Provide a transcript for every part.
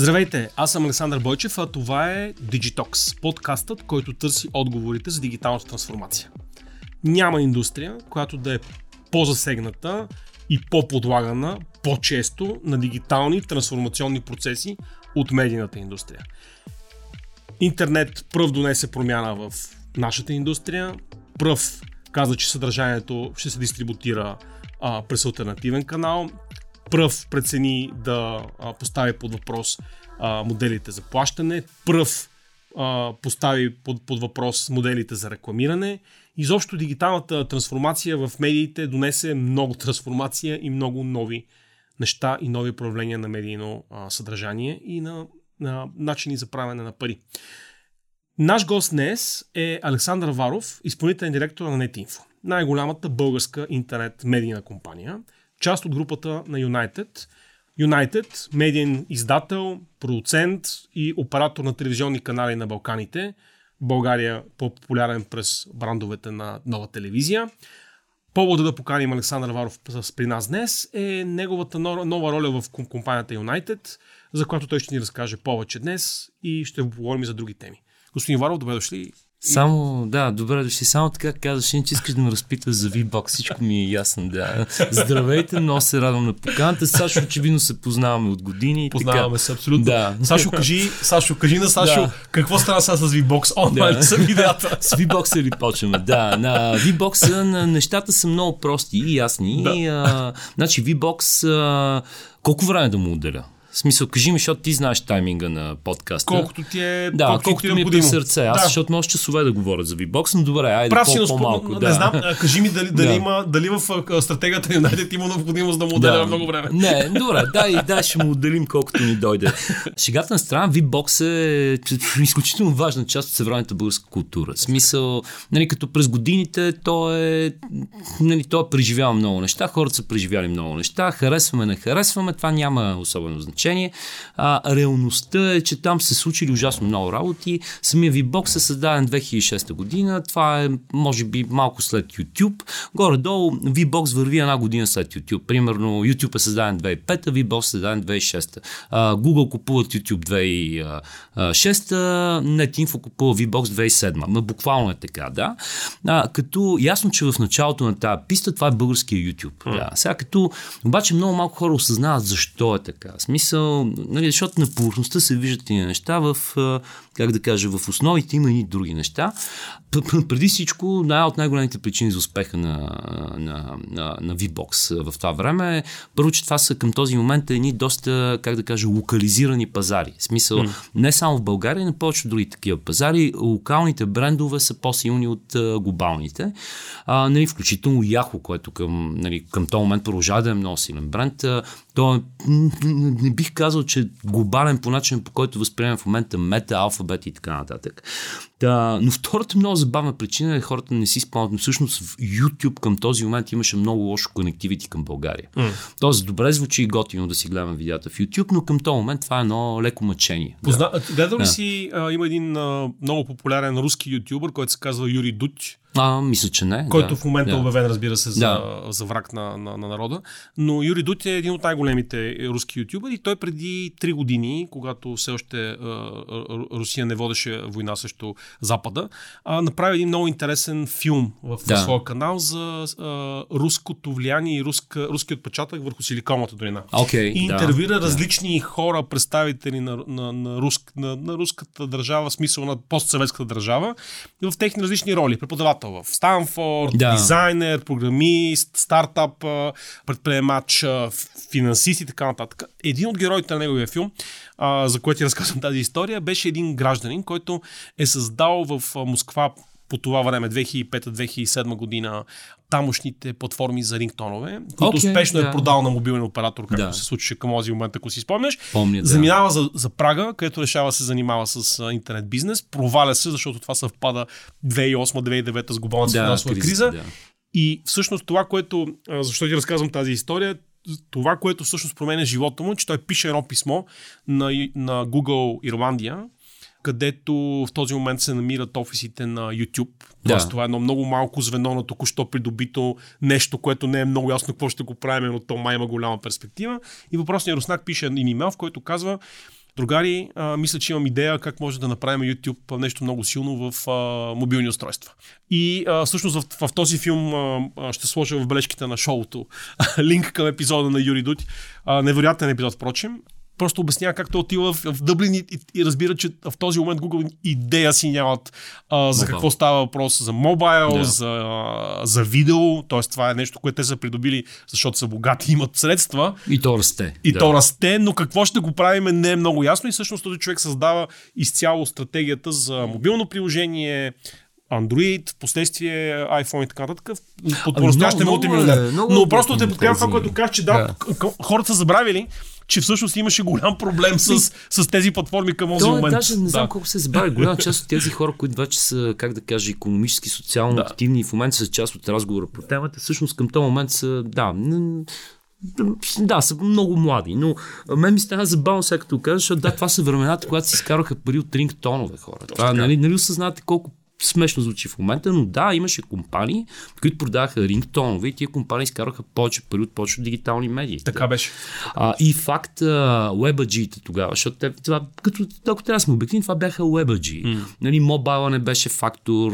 Здравейте, аз съм Александър Бойчев, а това е Digitox, подкастът, който търси отговорите за дигиталната трансформация. Няма индустрия, която да е по-засегната и по-подлагана по-често на дигитални трансформационни процеси от медийната индустрия. Интернет пръв донесе промяна в нашата индустрия, пръв каза, че съдържанието ще се дистрибутира а, през альтернативен канал, пръв прецени да а, постави под въпрос а, моделите за плащане, пръв а, постави под, под въпрос моделите за рекламиране. Изобщо дигиталната трансформация в медиите донесе много трансформация и много нови неща и нови проявления на медийно а, съдържание и на, на начини за правене на пари. Наш гост днес е Александър Варов, изпълнителен директор на NetInfo, най-голямата българска интернет медийна компания, част от групата на United. United, медиен издател, продуцент и оператор на телевизионни канали на Балканите. България по-популярен през брандовете на нова телевизия. Повода да поканим Александър Варов при нас днес е неговата нова роля в компанията United, за която той ще ни разкаже повече днес и ще поговорим и за други теми. Господин Варов, добре дошли. Само, да, добре дошли. Само така казваш, че искаш да ме разпиташ за V-Box. Всичко ми е ясно, да. Здравейте, много се радвам на поканата. Сашо, очевидно се познаваме от години. Познаваме така. се, абсолютно. Да. Сашо, кажи, Сашо, кажи на Сашо, да. какво стана сега с V-Box? Онлайн да. са видеята. С V-Box ли почваме? Да, на V-Box на нещата са много прости и ясни. Да. А, значи V-Box, а, колко време да му отделя? В смисъл, кажи ми, защото ти знаеш тайминга на подкаста. Колкото ти е Да, колкото, колкото ми е при сърце. Аз, да. защото може часове да говоря за V-Box, но добре, айде Прав по- по-малко. Да. Не знам, кажи ми дали, дали, да. има, дали в стратегията United има необходимост да му отделя да. много време. Не, добре, дай, дай ще му отделим колкото ни дойде. Шегата на страна, V-Box е изключително важна част от съвременната българска култура. В смисъл, нали, като през годините то е, нали, то е преживява много неща, хората са преживяли много неща, харесваме, не харесваме, това няма особено значение значение. А, реалността е, че там се случили ужасно много работи. Самия VBOX е създаден 2006 година. Това е, може би, малко след YouTube. Горе-долу VBOX върви една година след YouTube. Примерно YouTube е създаден 2005, VBOX е създаден 2006. А, Google купуват YouTube 2006, NetInfo купува VBOX 2007. Ма буквално е така, да. А, като ясно, че в началото на тази писта това е българския YouTube. Mm. Да. Сега като обаче много малко хора осъзнават защо е така. Смисъл смисъл, нали, защото на повърхността се виждат тези неща, в, как да кажа, в основите има и други неща. Преди всичко, една от най-големите причини за успеха на, на, на, на V-Box в това време е, първо, че това са към този момент едни доста, как да кажа, локализирани пазари. В смисъл, mm. не само в България, но повече други такива пазари. Локалните брендове са по-силни от а, глобалните. А, нали, включително Yahoo, което към, нали, към този момент продължава да е много силен бренд. А, то не бих казал, че глобален по начин, по който възприемам в момента мета, алфабет и така Да, но втората много забавна причина е хората не си спомнят. Но всъщност в YouTube към този момент имаше много лошо конективити към България. Mm. Тоест, добре звучи и готино да си гледам видеята в YouTube, но към този момент това е едно леко мъчение. Позна... Да. Гледал ли да. си, а, има един а, много популярен руски ютубър, който се казва Юрий Дудь. А, мисля, че не. Който да, в момента да. е обявен, разбира се, за, да. за враг на, на, на народа. Но Юрий Дут е един от най-големите руски ютубъри и той преди 3 години, когато все още а, Русия не водеше война срещу Запада, а, направи един много интересен филм в, да. своя канал за а, руското влияние и руска, руски отпечатък върху Силиконовата долина. Okay, и интервюира да, различни да. хора, представители на, на, на, руск, на, на руската държава, в смисъл на постсъветската държава, в техни различни роли. Преподавател в Станфорд, да. дизайнер, програмист, стартап, предприемач, финансист и така нататък. Един от героите на неговия филм, за който ти разказвам тази история, беше един гражданин, който е създал в Москва по това време, 2005-2007 година, тамошните платформи за рингтонове, които okay, успешно да. е продал на мобилен оператор, както да. се случваше към този момент, ако си спомняш. Помня, да. Заминава за, за Прага, където решава да се занимава с а, интернет бизнес. Проваля се, защото това съвпада 2008-2009 с глобалната да, финансова криза. криза. Да. И всъщност това, което, защо ти разказвам тази история, това, което всъщност променя живота му, че той пише едно писмо на, на Google Ирландия, където в този момент се намират офисите на YouTube. Да. Тоест, това е едно много малко звено на току-що придобито нещо, което не е много ясно какво ще го правим, но то май има голяма перспектива. И въпросният Руснак пише един имейл, в който казва, Другари, а, мисля, че имам идея как може да направим YouTube нещо много силно в а, мобилни устройства. И а, всъщност в, в този филм а, ще сложа в бележките на шоуто линк към епизода на Юри Дути. Невероятен епизод, впрочем просто обяснява как той отива в, в Дъблин и, и, и разбира, че в този момент Google идея си нямат а, за какво става въпрос, за мобайл, да. за, а, за видео, т.е. това е нещо, което те са придобили, защото са богати, имат средства. И то расте. И да. то расте, но какво ще го правим не е много ясно и всъщност този човек създава изцяло стратегията за мобилно приложение, Android, в последствие iPhone и така нататък. Под ами, настоящен мултимилионер. Но просто те подкрепям това, което казах, че да, да. хората са забравили, че всъщност имаше голям проблем с, с тези платформи към този момент. Даже не знам да. колко се забави. Голяма част от тези хора, които вече са, как да кажа, економически, социално да. активни и в момента са част от разговора по темата, всъщност към този момент са, да, да, са много млади, но мен ми стана забавно сега като кажа, защото да, това са времената, когато си изкараха пари от рингтонове хора. Това, нали, нали осъзнавате колко смешно звучи в момента, но да, имаше компании, които продаваха рингтонове и тия компании изкараха повече пари от повече дигитални медии. Така беше. А, и факт, WebAG-те тогава, защото те, това, като, ако трябва да сме обективни, това бяха WebAG. Mm. Нали, мобайла не беше фактор,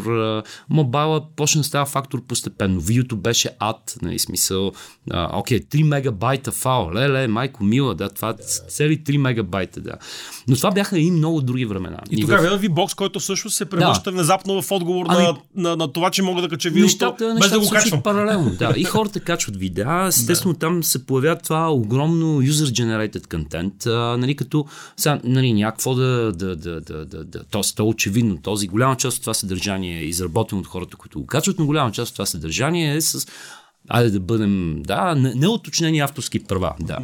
мобайла почна да става фактор постепенно. Видеото беше ад, нали, смисъл, а, окей, 3 мегабайта файл, леле, майко мила, да, това цели 3 мегабайта, да. Но това бяха и много други времена. И, и тогава в... бокс, който всъщност се превръща да. внезапно в отговор ами, на, на, на, това, че мога да кача видеото, нещата, без да го качвам. Паралелно, да. И хората качват видеа. Естествено, да. там се появява това огромно user-generated content, а, нали, като сега, нали, някакво да, да, да, да, да, да то, то е очевидно. Този голяма част от това съдържание е изработено от хората, които го качват, но голяма част от това съдържание е с Айде да бъдем, да, неуточнени авторски права, да.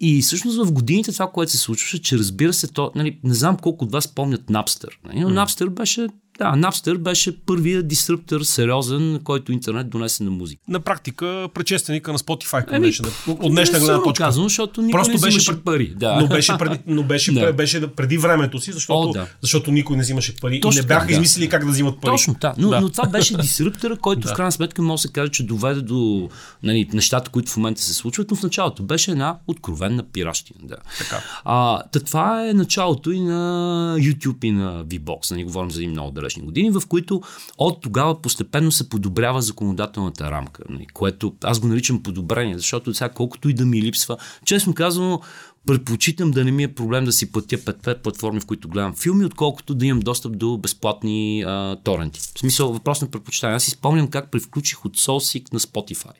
И всъщност в годините това, което се случваше, че разбира се, то, нали, не знам колко от вас помнят Napster. Нали, но Napster беше да, Napster беше първият диструптор сериозен, който интернет донесе на музика. На практика предшественика на Spotify към днешна, от днешна гледна точка. Казано, защото никой Просто не беше пред... пари. Да. Но беше преди, но беше, да. беше преди времето си, защото, О, да. защото никой не взимаше пари Точно и не бяха да. измислили как да взимат пари. Точно, да. Но, да. но това беше диструптора, който да. в крайна сметка може да се каже, че доведе до нали, нещата, които в момента се случват, но в началото беше една откровенна пиращина. Да. Така. А, това е началото и на YouTube и на VBOX. Нали, говорим за един много далечни години, в които от тогава постепенно се подобрява законодателната рамка, нали, което аз го наричам подобрение, защото сега колкото и да ми липсва, честно казано, предпочитам да не ми е проблем да си платя 5 платформи, в които гледам филми, отколкото да имам достъп до безплатни а, торенти. В смисъл, въпрос на предпочитание. Аз си спомням как превключих от SoulSeek на Spotify.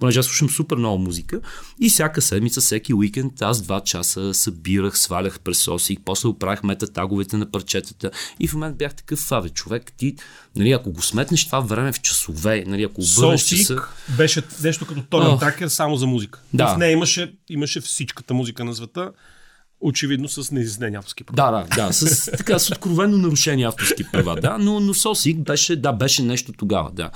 Понеже аз слушам супер много музика и всяка седмица, всеки уикенд, аз два часа събирах, свалях през SoulSeek, после оправях метатаговете на парчетата и в момент бях такъв, фаве, човек, ти, нали, ако го сметнеш това време в часове, нали, ако обърнеш часа... беше нещо като торент тракер само за музика. Да. В нея имаше, имаше всичката музика на света очевидно с неизяснени авторски права. Да, да, да, с, така, с откровено нарушени авторски права, да, но, но Сосик беше, да, беше нещо тогава, да.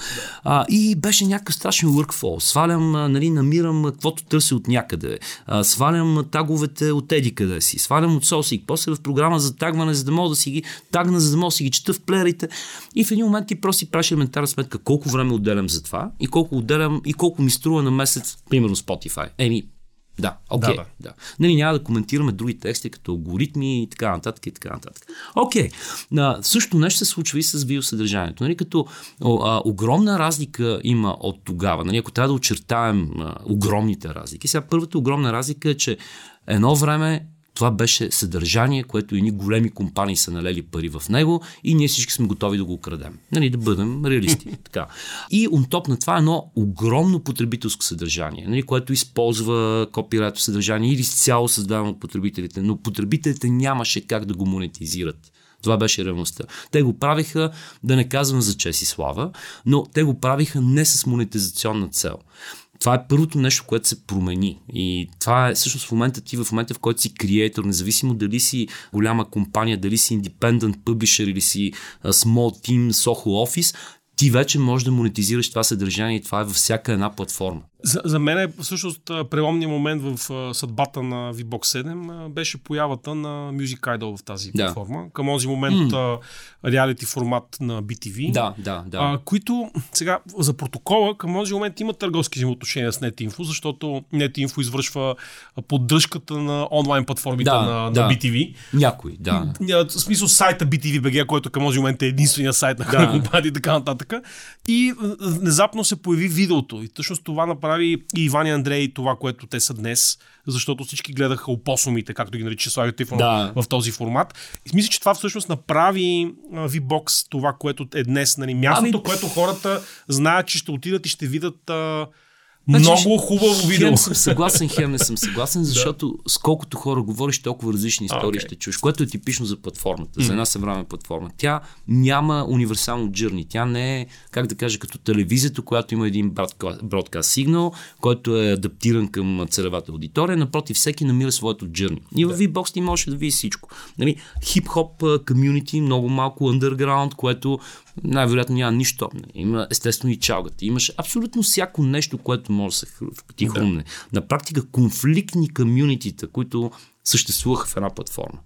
А, и беше някакъв страшен workflow. Свалям, нали, намирам каквото търся от някъде. А, свалям таговете от еди къде си. Свалям от Сосик. После в програма за тагване, за да мога да си ги тагна, за да мога да си ги чета в плеерите. И в един момент ти просто си правиш елементарна сметка колко време отделям за това и колко отделям и колко ми струва на месец, примерно Spotify. Еми, да, окей. Okay, да, да. Нали, няма да коментираме други тексти, като алгоритми и така нататък и така нататък. Окей. Okay. Също нещо се случва и с видеосъдържанието. Нали, като а, огромна разлика има от тогава. Нали, ако трябва да очертаем а, огромните разлики. Сега първата огромна разлика е, че едно време това беше съдържание, което и ни големи компании са налели пари в него и ние всички сме готови да го украдем. Нали, да бъдем реалисти. така. И он топ на това е едно огромно потребителско съдържание, нали, което използва копирайто съдържание или изцяло създавано от потребителите, но потребителите нямаше как да го монетизират. Това беше реалността. Те го правиха, да не казвам за чест и слава, но те го правиха не с монетизационна цел това е първото нещо, което се промени. И това е всъщност в момента ти, в момента в който си креатор, независимо дали си голяма компания, дали си independent publisher или си small team, Soho Office, ти вече можеш да монетизираш това съдържание и това е във всяка една платформа. За, за мен е всъщност преломният момент в а, съдбата на VBOX 7 а, беше появата на Music Idol в тази Да. платформа. Към този момент Mm. а, реалити формат на BTV. Да, да, да. А, които сега за протокола към този момент има търговски взаимоотношения с NetInfo, защото NetInfo извършва поддръжката на онлайн платформите Да, на, да. на BTV. Някой, да. В смисъл сайта BTV.bg, който към този момент е единствения сайт на Да. компания и така нататък. И внезапно се появи видеото. И всъщност това направи и Иван и Андрей това, което те са днес, защото всички гледаха опосумите, както ги нарича Слави Трифонов Да. в този формат. И мисля, че това всъщност направи VBOX това, което е днес. Нали, мястото, ами... което хората знаят, че ще отидат и ще видят а, Значи, много хубаво видео. Хем съм съгласен, хем не съм съгласен, защото с колкото хора говориш, толкова различни истории окей. ще чуеш, което е типично за платформата, за една съвременна платформа. Тя няма универсално джърни. Тя не е, как да кажа, като телевизията, която има един бродка- бродкаст сигнал, който е адаптиран към целевата аудитория. Напротив, всеки намира своето джърни. И в VBOX ти можеш да видиш всичко. Нали, хип-хоп комюнити, много малко underground, което най-вероятно няма нищо. Има естествено и чалгата. Имаш абсолютно всяко нещо, което може да се ти хрумне. На практика конфликтни комюнитита, които съществуваха в една платформа.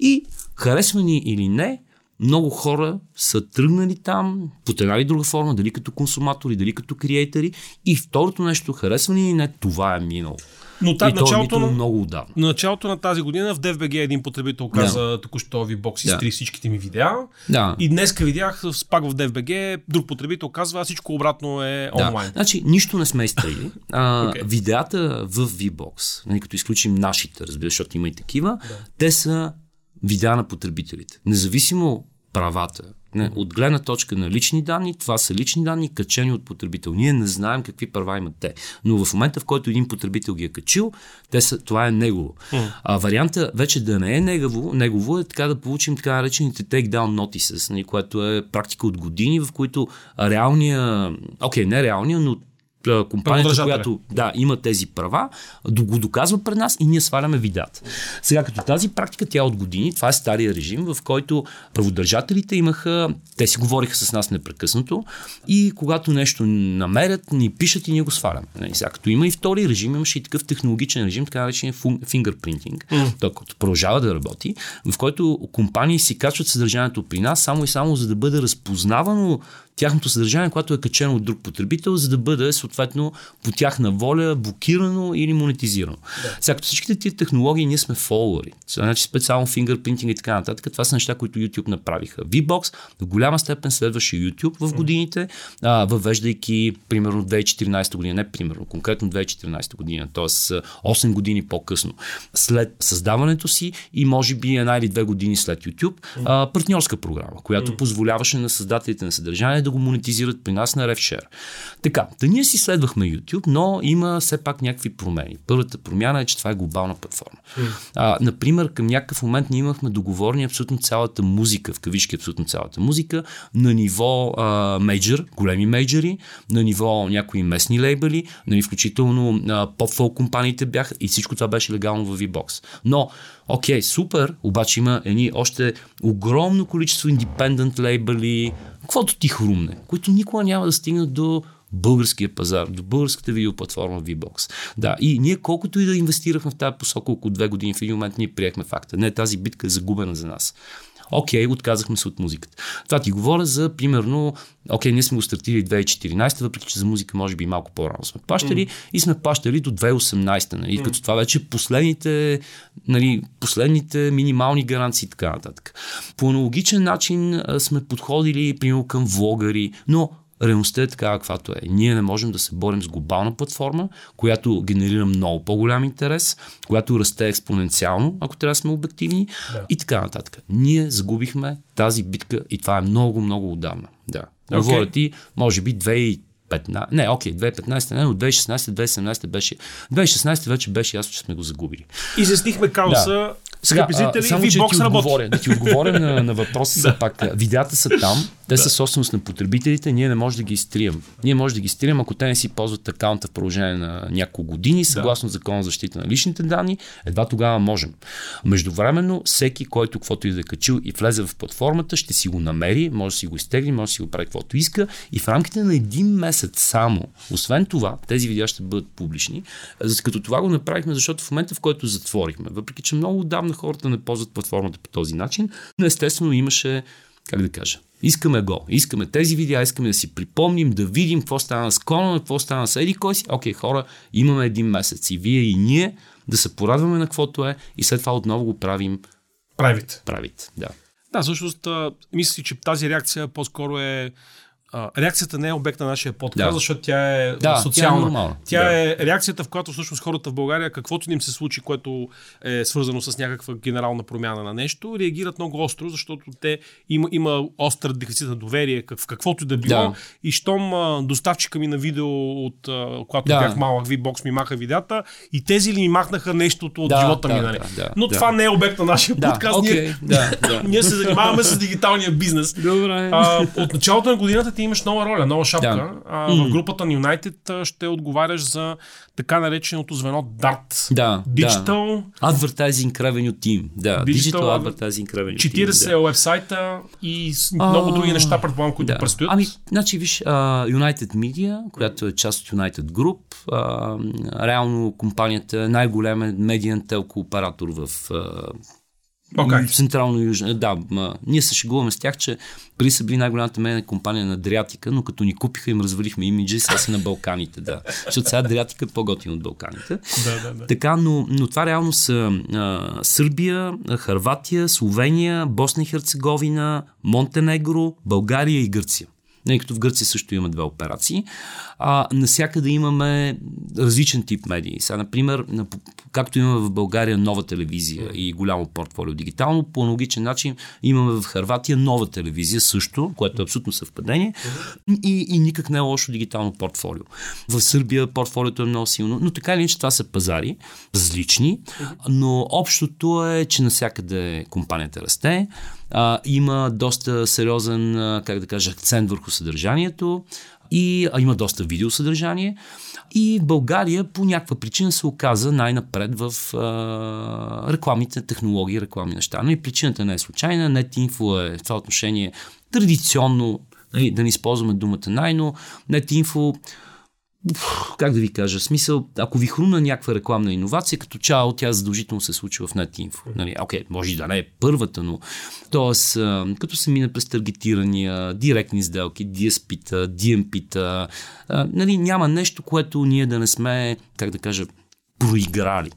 И харесва ни или не, много хора са тръгнали там под една или друга форма, дали като консуматори, дали като креатори. И второто нещо, харесва ни или не, това е минало. Но та, и то е началото на, много отдавна. На началото на тази година в DFBG един потребител каза да. току-що ви бокс Да. изтри всичките ми видеа. Да. И днеска видях с- пак в DFBG друг потребител казва, всичко обратно е онлайн. Да. Значи, нищо не сме изтрили. А, Окей. Видеята в VBOX, нали, като изключим нашите, разбира, защото има и такива, те са видеа на потребителите. Независимо правата. Не, от гледна точка на лични данни, това са лични данни, качени от потребител. Ние не знаем какви права имат те. Но в момента, в който един потребител ги е качил, те са, това е негово. А варианта вече да не е негово, негово е така да получим така наречените take down notices, нали, което е практика от години, в които реалния, окей, не реалния, но компанията, която да, има тези права, го доказва пред нас и ние сваляме видата. Сега, като тази практика, тя е от години, това е стария режим, в който праводържателите имаха, те си говориха с нас непрекъснато и когато нещо намерят, ни пишат и ние го сваляме. Нали, Сега, като има и втори режим, имаше и такъв технологичен режим, така наречен fingerprinting, mm. той който продължава да работи, в който компании си качват съдържанието при нас само и само за да бъде разпознавано тяхното съдържание, което е качено от друг потребител, за да бъде съответно по тяхна воля блокирано или монетизирано. Да. Сега, като всичките тия технологии, ние сме фолуари. Значи специално фингърпринтинг и така нататък. Това са неща, които YouTube направиха. VBOX до голяма степен следваше YouTube в годините, а, въвеждайки примерно 2014 година, не примерно, конкретно 2014 година, т.е. 8 години по-късно. След създаването си и може би една или две години след YouTube, а, партньорска програма, която позволяваше на създателите на съдържание да го монетизират при нас на RevShare. Така, да ние си следвахме YouTube, но има все пак някакви промени. Първата промяна е, че това е глобална платформа. А, например, към някакъв момент ние имахме договорни абсолютно цялата музика, в кавички абсолютно цялата музика, на ниво а, мейджор, големи мейджори, на ниво някои местни лейбъли, нали, включително поп-фолк компаниите бяха и всичко това беше легално в VBOX. Но, окей, супер, обаче има едни още огромно количество индепендент лейбъли, каквото ти хрумне, които никога няма да стигнат до българския пазар, до българската видеоплатформа VBOX. Да, и ние колкото и да инвестирахме в тази посока около две години, в един момент ние приехме факта. Не, тази битка е загубена за нас. Окей, отказахме се от музиката. Това ти говоря за, примерно, окей, ние сме го стартирали 2014, въпреки че за музика може би малко по-рано сме плащали mm. и сме плащали до 2018, нали, mm. като това вече последните, нали, последните минимални гаранции и така нататък. По аналогичен начин сме подходили, примерно, към влогари, но реалността е такава, каквато е. Ние не можем да се борим с глобална платформа, която генерира много по-голям интерес, която расте експоненциално, ако трябва да сме обективни да. и така нататък. Ние загубихме тази битка и това е много, много отдавна. Да. Okay. Говоря ти, може би 2015, не, окей, 2015, не, но 2016-2017 беше. 2016 вече беше ясно, че сме го загубили. Изяснихме казуса. Да. Сега, Скъпи зрители, само, че да ти работи. отговоря, да ти отговоря на, на въпроса, все пак. Видеята са там, Те са собственост на потребителите, ние не можем да ги изтрием. Ние можем да ги изтрием, ако те не си ползват акаунта в продължение на няколко години, съгласно закона за защита на личните данни, едва тогава можем. Междувременно, всеки, който каквото и да е качил и влезе в платформата, ще си го намери, може да си го изтегли, може да си го прави каквото иска и в рамките на един месец само. Освен това, тези видеа ще бъдат публични. Като това го направихме, защото в момента, в който затворихме, въпреки че много отдавна хората не ползват платформата по този начин, но естествено имаше как да кажа, искаме го, искаме тези видеа, искаме да си припомним, да видим какво стана с Конан, какво стана с Еди кой си. Окей, хора, имаме един месец и вие и ние да се порадваме на каквото е и след това отново го правим Правите. правит. Да. Да, всъщност, мисля си, че тази реакция по-скоро е а, реакцията не е обект на нашия подкаст, Да. защото тя е Да, социална. тя е нормална. Тя Да. е реакцията, в която всъщност хората в България, каквото им се случи, което е свързано с някаква генерална промяна на нещо, реагират много остро, защото те има, има остър дефицит на доверие в каквото и да било. Да. И щом а, доставчика ми на видео, от, когато Да. бях малък, VBOX ми маха видеята, и тези ли ми махнаха нещото от Да, живота да, ми. Нали? да, да, Но да. това не е обект на нашия Да, подкаст. окей, Ние, да, да. ние се занимаваме с дигиталния бизнес. Добре. А, от началото на годината ти имаш нова роля, нова шапка. Да. А, в групата на United а, ще отговаряш за така нареченото звено DART. Да, Digital, Advertising Revenue Team. Да, Digital Digital, Advertising Revenue 40 Team. е уебсайта и с много други неща, предполагам, които Да. предстоят. Ами, значи, виж, а, United Media, която е част от United Group, а, реално компанията е най-голям медиен телко оператор в а, Окей. Централно Южно. Да, ма, ние се шегуваме с тях, че преди са били най-голямата медийна компания на Адриатика, но като ни купиха им развалихме имиджа и сега са на Балканите, да. Защото сега Адриатика е по-готин от Балканите. Да, да, да. Така, но, но това реално са а, Сърбия, Харватия, Словения, Босна и Херцеговина, Монтенегро, България и Гърция. Не, като в Гърция също има две операции. А, насякъде имаме различен тип медии. Сега, например, на, както имаме в България нова телевизия и голямо портфолио дигитално, по аналогичен начин имаме в Харватия нова телевизия също, което е абсолютно съвпадение и, и никак не е лошо дигитално портфолио. В Сърбия портфолиото е много силно, но така или иначе това са пазари, различни, но общото е, че навсякъде компанията расте, а, има доста сериозен, как да кажа, акцент върху съдържанието и а, има доста видеосъдържание. И България по някаква причина се оказа най-напред в а, рекламните технологии, рекламни неща. Но и причината не е случайна. NetInfo е в това отношение традиционно, нали, да не използваме думата най, но NetInfo как да ви кажа, смисъл, ако ви хрумна някаква рекламна иновация, като цяло тя задължително се случва в NetInfo. Нали, окей, може и да не е първата, но т.е. като се мине през таргетирания, директни сделки, DSP-та, DMP-та, нали, няма нещо, което ние да не сме, как да кажа, проиграли.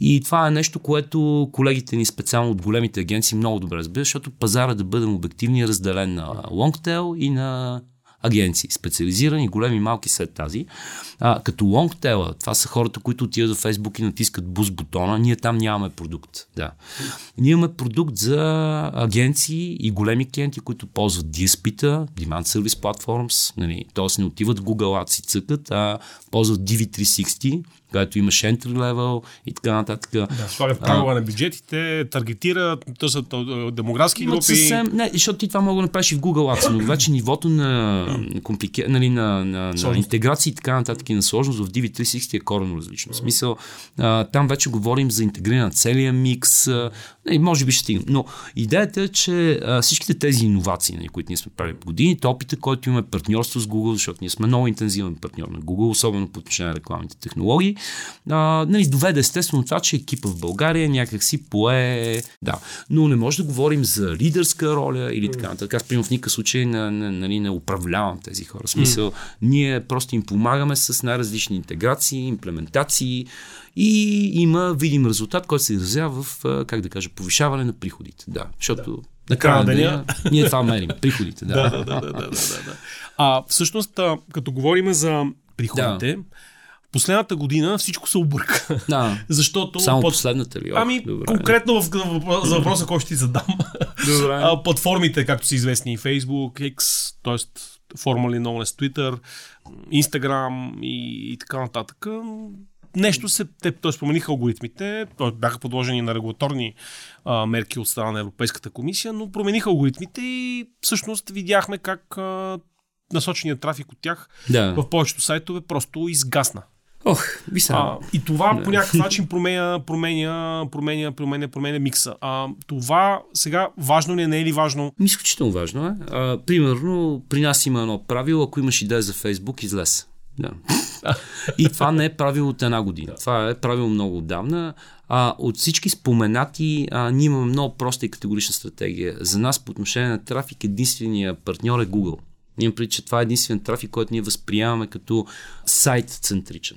И това е нещо, което колегите ни специално от големите агенции много добре разбират, защото пазара да бъдем обективни е разделен на лонгтейл и на агенции, специализирани, големи и малки след тази. А, като лонгтела, това са хората, които отиват в Facebook и натискат буст бутона, ние там нямаме продукт. Да. Ние имаме продукт за агенции и големи клиенти, които ползват DSP-та, Demand Service Platforms, нали, т.е. не отиват в Google Ads и цъкат, а ползват DV360, където имаш entry level и така нататък. Да, слагат прагове на бюджетите, таргетират, търсят а, демографски Имат групи. съвсем, не, защото ти това мога да направиш и в Google Ads, но вече нивото на, комплике, нали, на, на, на Сложност. интеграция и така нататък и на сложност в DV360 е коренно различно. В смисъл, а, там вече говорим за интегриране на целия микс, а, може би ще стигнем. Но идеята е, че а, всичките тези иновации, нали, които ние сме правили по годините, опита, който имаме партньорство с Google, защото ние сме много интензивен партньор на Google, особено по отношение на рекламните технологии, а, нали, доведе естествено това, че екипа в България някак си пое... Да, но не може да говорим за лидерска роля или така нататък. Аз, примерно, в никакъв случай не, не, нали, не управлявам тези хора. В смисъл, ние просто им помагаме с най-различни интеграции, имплементации и има видим резултат, който се изразява в, как да кажа, повишаване на приходите. Да, защото на края на деня ние това мерим. Приходите, да. да, да, да, да, да, да, да. А всъщност, като говорим за приходите, в последната година всичко се обърка. да. Защото Само под- последната ли? Ох, Ами, добре. конкретно в, за въпроса, който ще ти задам. Добре. А, платформите, както са известни, Facebook, X, т.е. формали known as Twitter, Instagram и, и така нататък, нещо се, те, т.е. промениха алгоритмите, т.е. бяха подложени на регулаторни а, мерки от страна на Европейската комисия, но промениха алгоритмите и всъщност видяхме как а, насоченият трафик от тях Да. в повечето сайтове просто изгасна. Ох, ви. А, и това по някакъв начин променя, променя, променя, променя, променя микса. А, това сега важно ли е, не е ли важно? Изключително важно е. А, примерно, при нас има едно правило, ако имаш идея за Фейсбук, излез. Да. И това не е правило от една година. Това е правило много отдавна. А, от всички споменати, а, ние имаме много проста и категорична стратегия. За нас по отношение на трафик единствения партньор е Google. Имам преди, че това е единствен трафик, който ние възприемаме като сайт-центричен.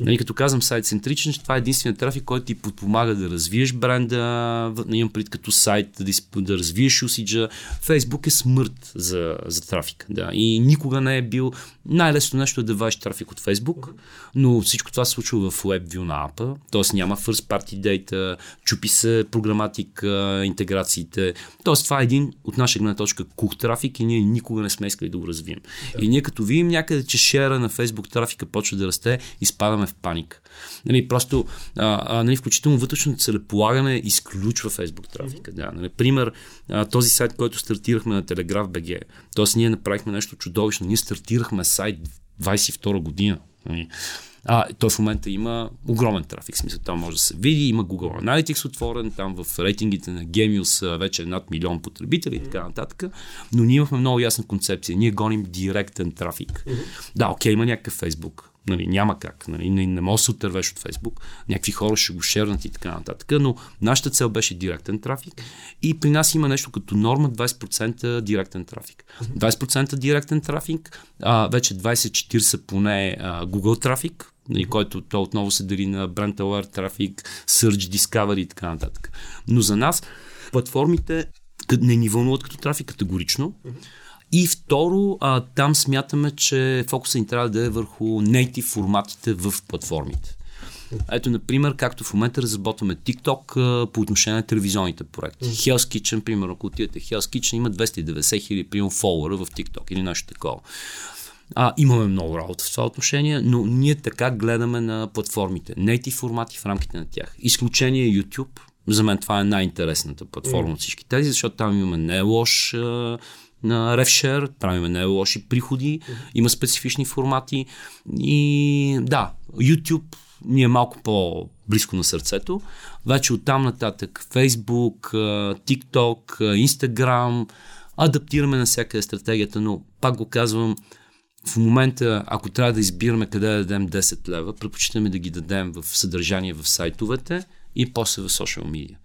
Нали, като казвам сайт-центричен, това е единствен трафик, който ти подпомага да развиеш бренда, нали, имам пред като сайт, да, да развиеш усиджа. Фейсбук е смърт за, за трафик. Да. И никога не е бил... Най-лесно нещо е да вадиш трафик от Фейсбук, но всичко това се случва в WebView на апа, т.е. няма first party data, чупи се програматика, интеграциите. Т.е. това е един от наша гледна точка кух трафик и ние никога не сме искали да го развием. И ние като видим някъде, че шера на Facebook трафика почва да расте, изпадаме в паника. Нали, просто, а, а, нали, включително вътрешното целеполагане изключва Facebook трафика. Да, нали, пример, а, този сайт, който стартирахме на Telegraph BG, т.е. ние направихме нещо чудовищно, ние стартирахме сайт 22 година. Нали. А, той в момента има огромен трафик, смисъл там може да се види, има Google Analytics отворен, там в рейтингите на Gemius вече над милион потребители и така нататък, но ние имахме много ясна концепция, ние гоним директен трафик. Да, окей, има някакъв Facebook, нали, няма как, нали, не, не може да се отървеш от Facebook, някакви хора ще го шернат и така нататък, но нашата цел беше директен трафик и при нас има нещо като норма 20% директен трафик. 20% директен трафик, а, вече 20-40 поне а, Google трафик, нали, който то отново се дели на Brand Aware трафик, Search, Discovery и така нататък. Но за нас платформите не ни вълнуват като трафик категорично. И второ, а, там смятаме, че фокусът ни трябва да е върху native форматите в платформите. Ето, например, както в момента разработваме TikTok по отношение на телевизионните проекти. Hell's Kitchen, примерно, ако отидете Hell's Kitchen, има 290 хиляди, примерно, фолуъра в TikTok или нещо такова. А, имаме много работа в това отношение, но ние така гледаме на платформите. Native формати в рамките на тях. Изключение е YouTube. За мен това е най-интересната платформа от всички тези, защото там имаме не лош на RevShare, правиме не лоши приходи, има специфични формати и да, YouTube ни е малко по-близко на сърцето. Вече оттам нататък Facebook, TikTok, Instagram, адаптираме на всяка стратегията, но пак го казвам, в момента, ако трябва да избираме къде да дадем 10 лева, предпочитаме да ги дадем в съдържание в сайтовете и после в social media.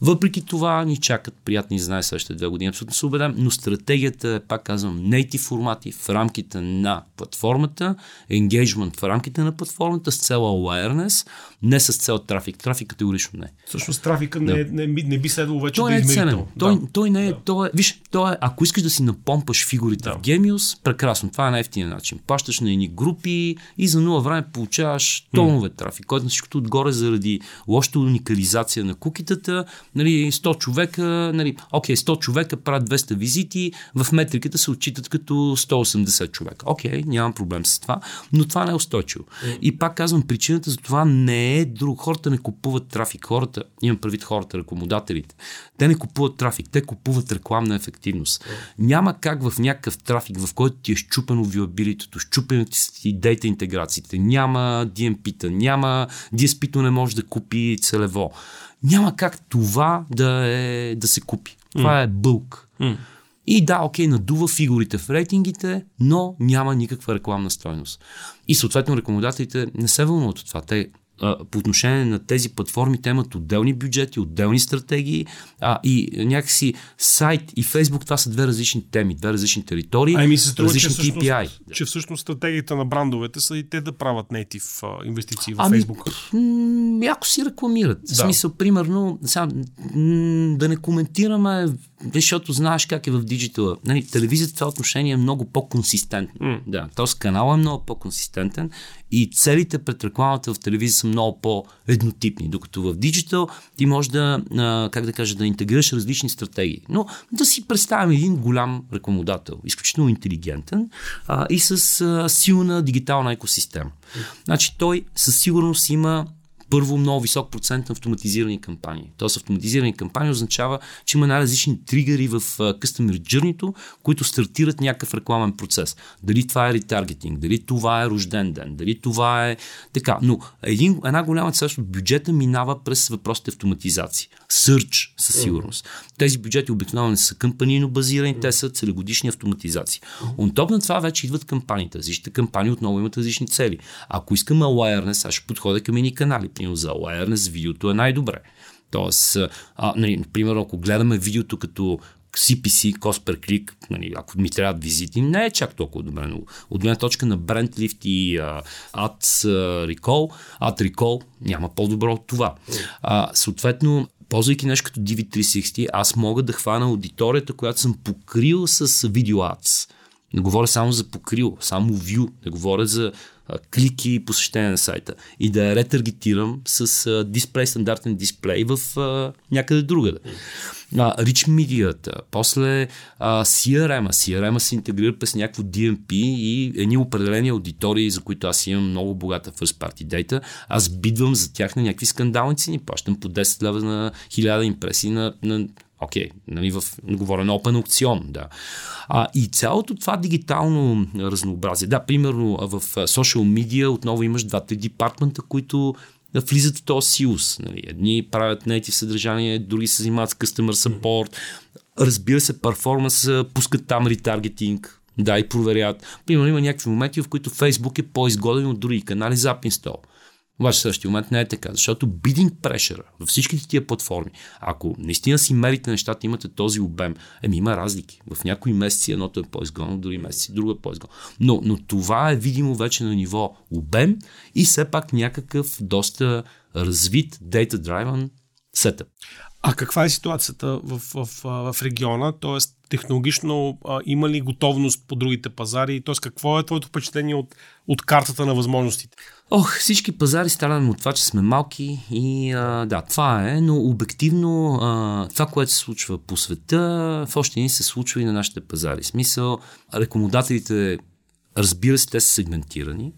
Въпреки това ни чакат приятни знае следващите две години. Абсолютно се убедам, но стратегията е, пак казвам, native формати в рамките на платформата, engagement в рамките на платформата с цел awareness, не с цел трафик. Трафик категорично не. Всъщност трафика не, не, не, не би следвало вече Той да е ценен. Той, Да. той не е, той е, виж, той е, ако искаш да си напомпаш фигурите Да. в Gemius, прекрасно, това е най-ефтиният начин. Плащаш на едни групи и за нула време получаваш тонове трафик, който на всичкото отгоре заради лошата уникализация на кукитата, нали, 100 човека, нали, окей, 100 човека правят 200 визити, в метриката се отчитат като 180 човека. Окей, нямам проблем с това, но това не е устойчиво. И пак казвам, причината за това не е друг. Хората не купуват трафик. Хората, имам предвид хората, рекламодателите, те не купуват трафик, те купуват рекламна ефективност. Няма как в някакъв трафик, в който ти е щупено вилабилитото, щупено ти са ти дейта интеграциите, няма DMP-та, няма DSP-то не може да купи целево. Няма как това да, е, да се купи. Това е бълк. И да, окей, надува фигурите в рейтингите, но няма никаква рекламна стойност. И съответно рекламодателите не се вълнуват от това. Те а, по отношение на тези платформи, те имат отделни бюджети, отделни стратегии а, и някакси сайт и Фейсбук това са две различни теми, две различни територии, Ами ми се струва, че различни всъщност, KPI. че всъщност стратегията на брандовете са и те да правят нейтив инвестиции в Ами, Фейсбук. яко си рекламират. Да. В смисъл, примерно, сега, да не коментираме, защото знаеш как е в диджитала. Нали, телевизията в това отношение е много по-консистентна. М. Да, т.е. каналът е много по-консистентен и целите пред рекламата в телевизия са много по-еднотипни, докато в диджитал ти може да, как да кажа, да интегрираш различни стратегии. Но да си представим един голям рекламодател, изключително интелигентен а, и с а, силна дигитална екосистема. Значи той със сигурност има първо много висок процент на автоматизирани кампании. Тоест автоматизирани кампании означава, че има най-различни тригъри в Customer Journey, които стартират някакъв рекламен процес. Дали това е ретаргетинг, дали това е рожден ден, дали това е така. Но един, една голяма част от бюджета минава през въпросите автоматизации. Сърч със сигурност. Тези бюджети обикновено не са кампанийно базирани, те са целогодишни автоматизации. Он топ на това вече идват кампаниите. Различните кампании отново имат различни цели. Ако искам awareness, аз ще подходя към едни канали примерно за awareness, видеото е най-добре. Тоест, а, нали, примерно, ако гледаме видеото като CPC, cost per click, нали, ако ми трябват визити, не е чак толкова добре. Но от гледна точка на Brand Lift и uh, Ad Recall, Ad Recall няма по-добро от това. А, съответно, ползвайки нещо като DV360, аз мога да хвана аудиторията, която съм покрил с видео ads. Не говоря само за покрил, само view, не говоря за клики и посещение на сайта. И да я ретаргетирам с а, дисплей, стандартен дисплей в а, някъде другаде. А, Rich Media, после а, CRM, CRM се интегрира през някакво DMP и едни определени аудитории, за които аз имам много богата first party data, аз бидвам за тях на някакви скандални цени, плащам по 10 лева на 1000 импресии на, на Окей, okay, нали, в, говоря на Open аукцион, да. А, и цялото това дигитално разнообразие. Да, примерно в social media отново имаш двата департмента, които влизат в този силус. Нали. Едни правят native съдържание, други се занимават с customer support. Разбира се, перформанс, пускат там ретаргетинг, да, и проверят. Примерно има някакви моменти, в които Facebook е по-изгоден от други канали за install. Обаче в същия момент не е така, защото bidding pressure във всичките тия платформи, ако наистина си мерите нещата, имате този обем, еми има разлики. В някои месеци едното е по-изгодно, други месеци друго е по-изгодно. Но, но това е видимо вече на ниво обем и все пак някакъв доста развит data-driven setup. А каква е ситуацията в, в, в, в региона? Тоест, технологично а, има ли готовност по другите пазари? Тоест, какво е твоето впечатление от, от картата на възможностите? Ох, всички пазари страдаме от това, че сме малки и а, да, това е, но обективно а, това, което се случва по света, в още ни се случва и на нашите пазари. Смисъл, рекомодателите Разбира се, те са сегментирани.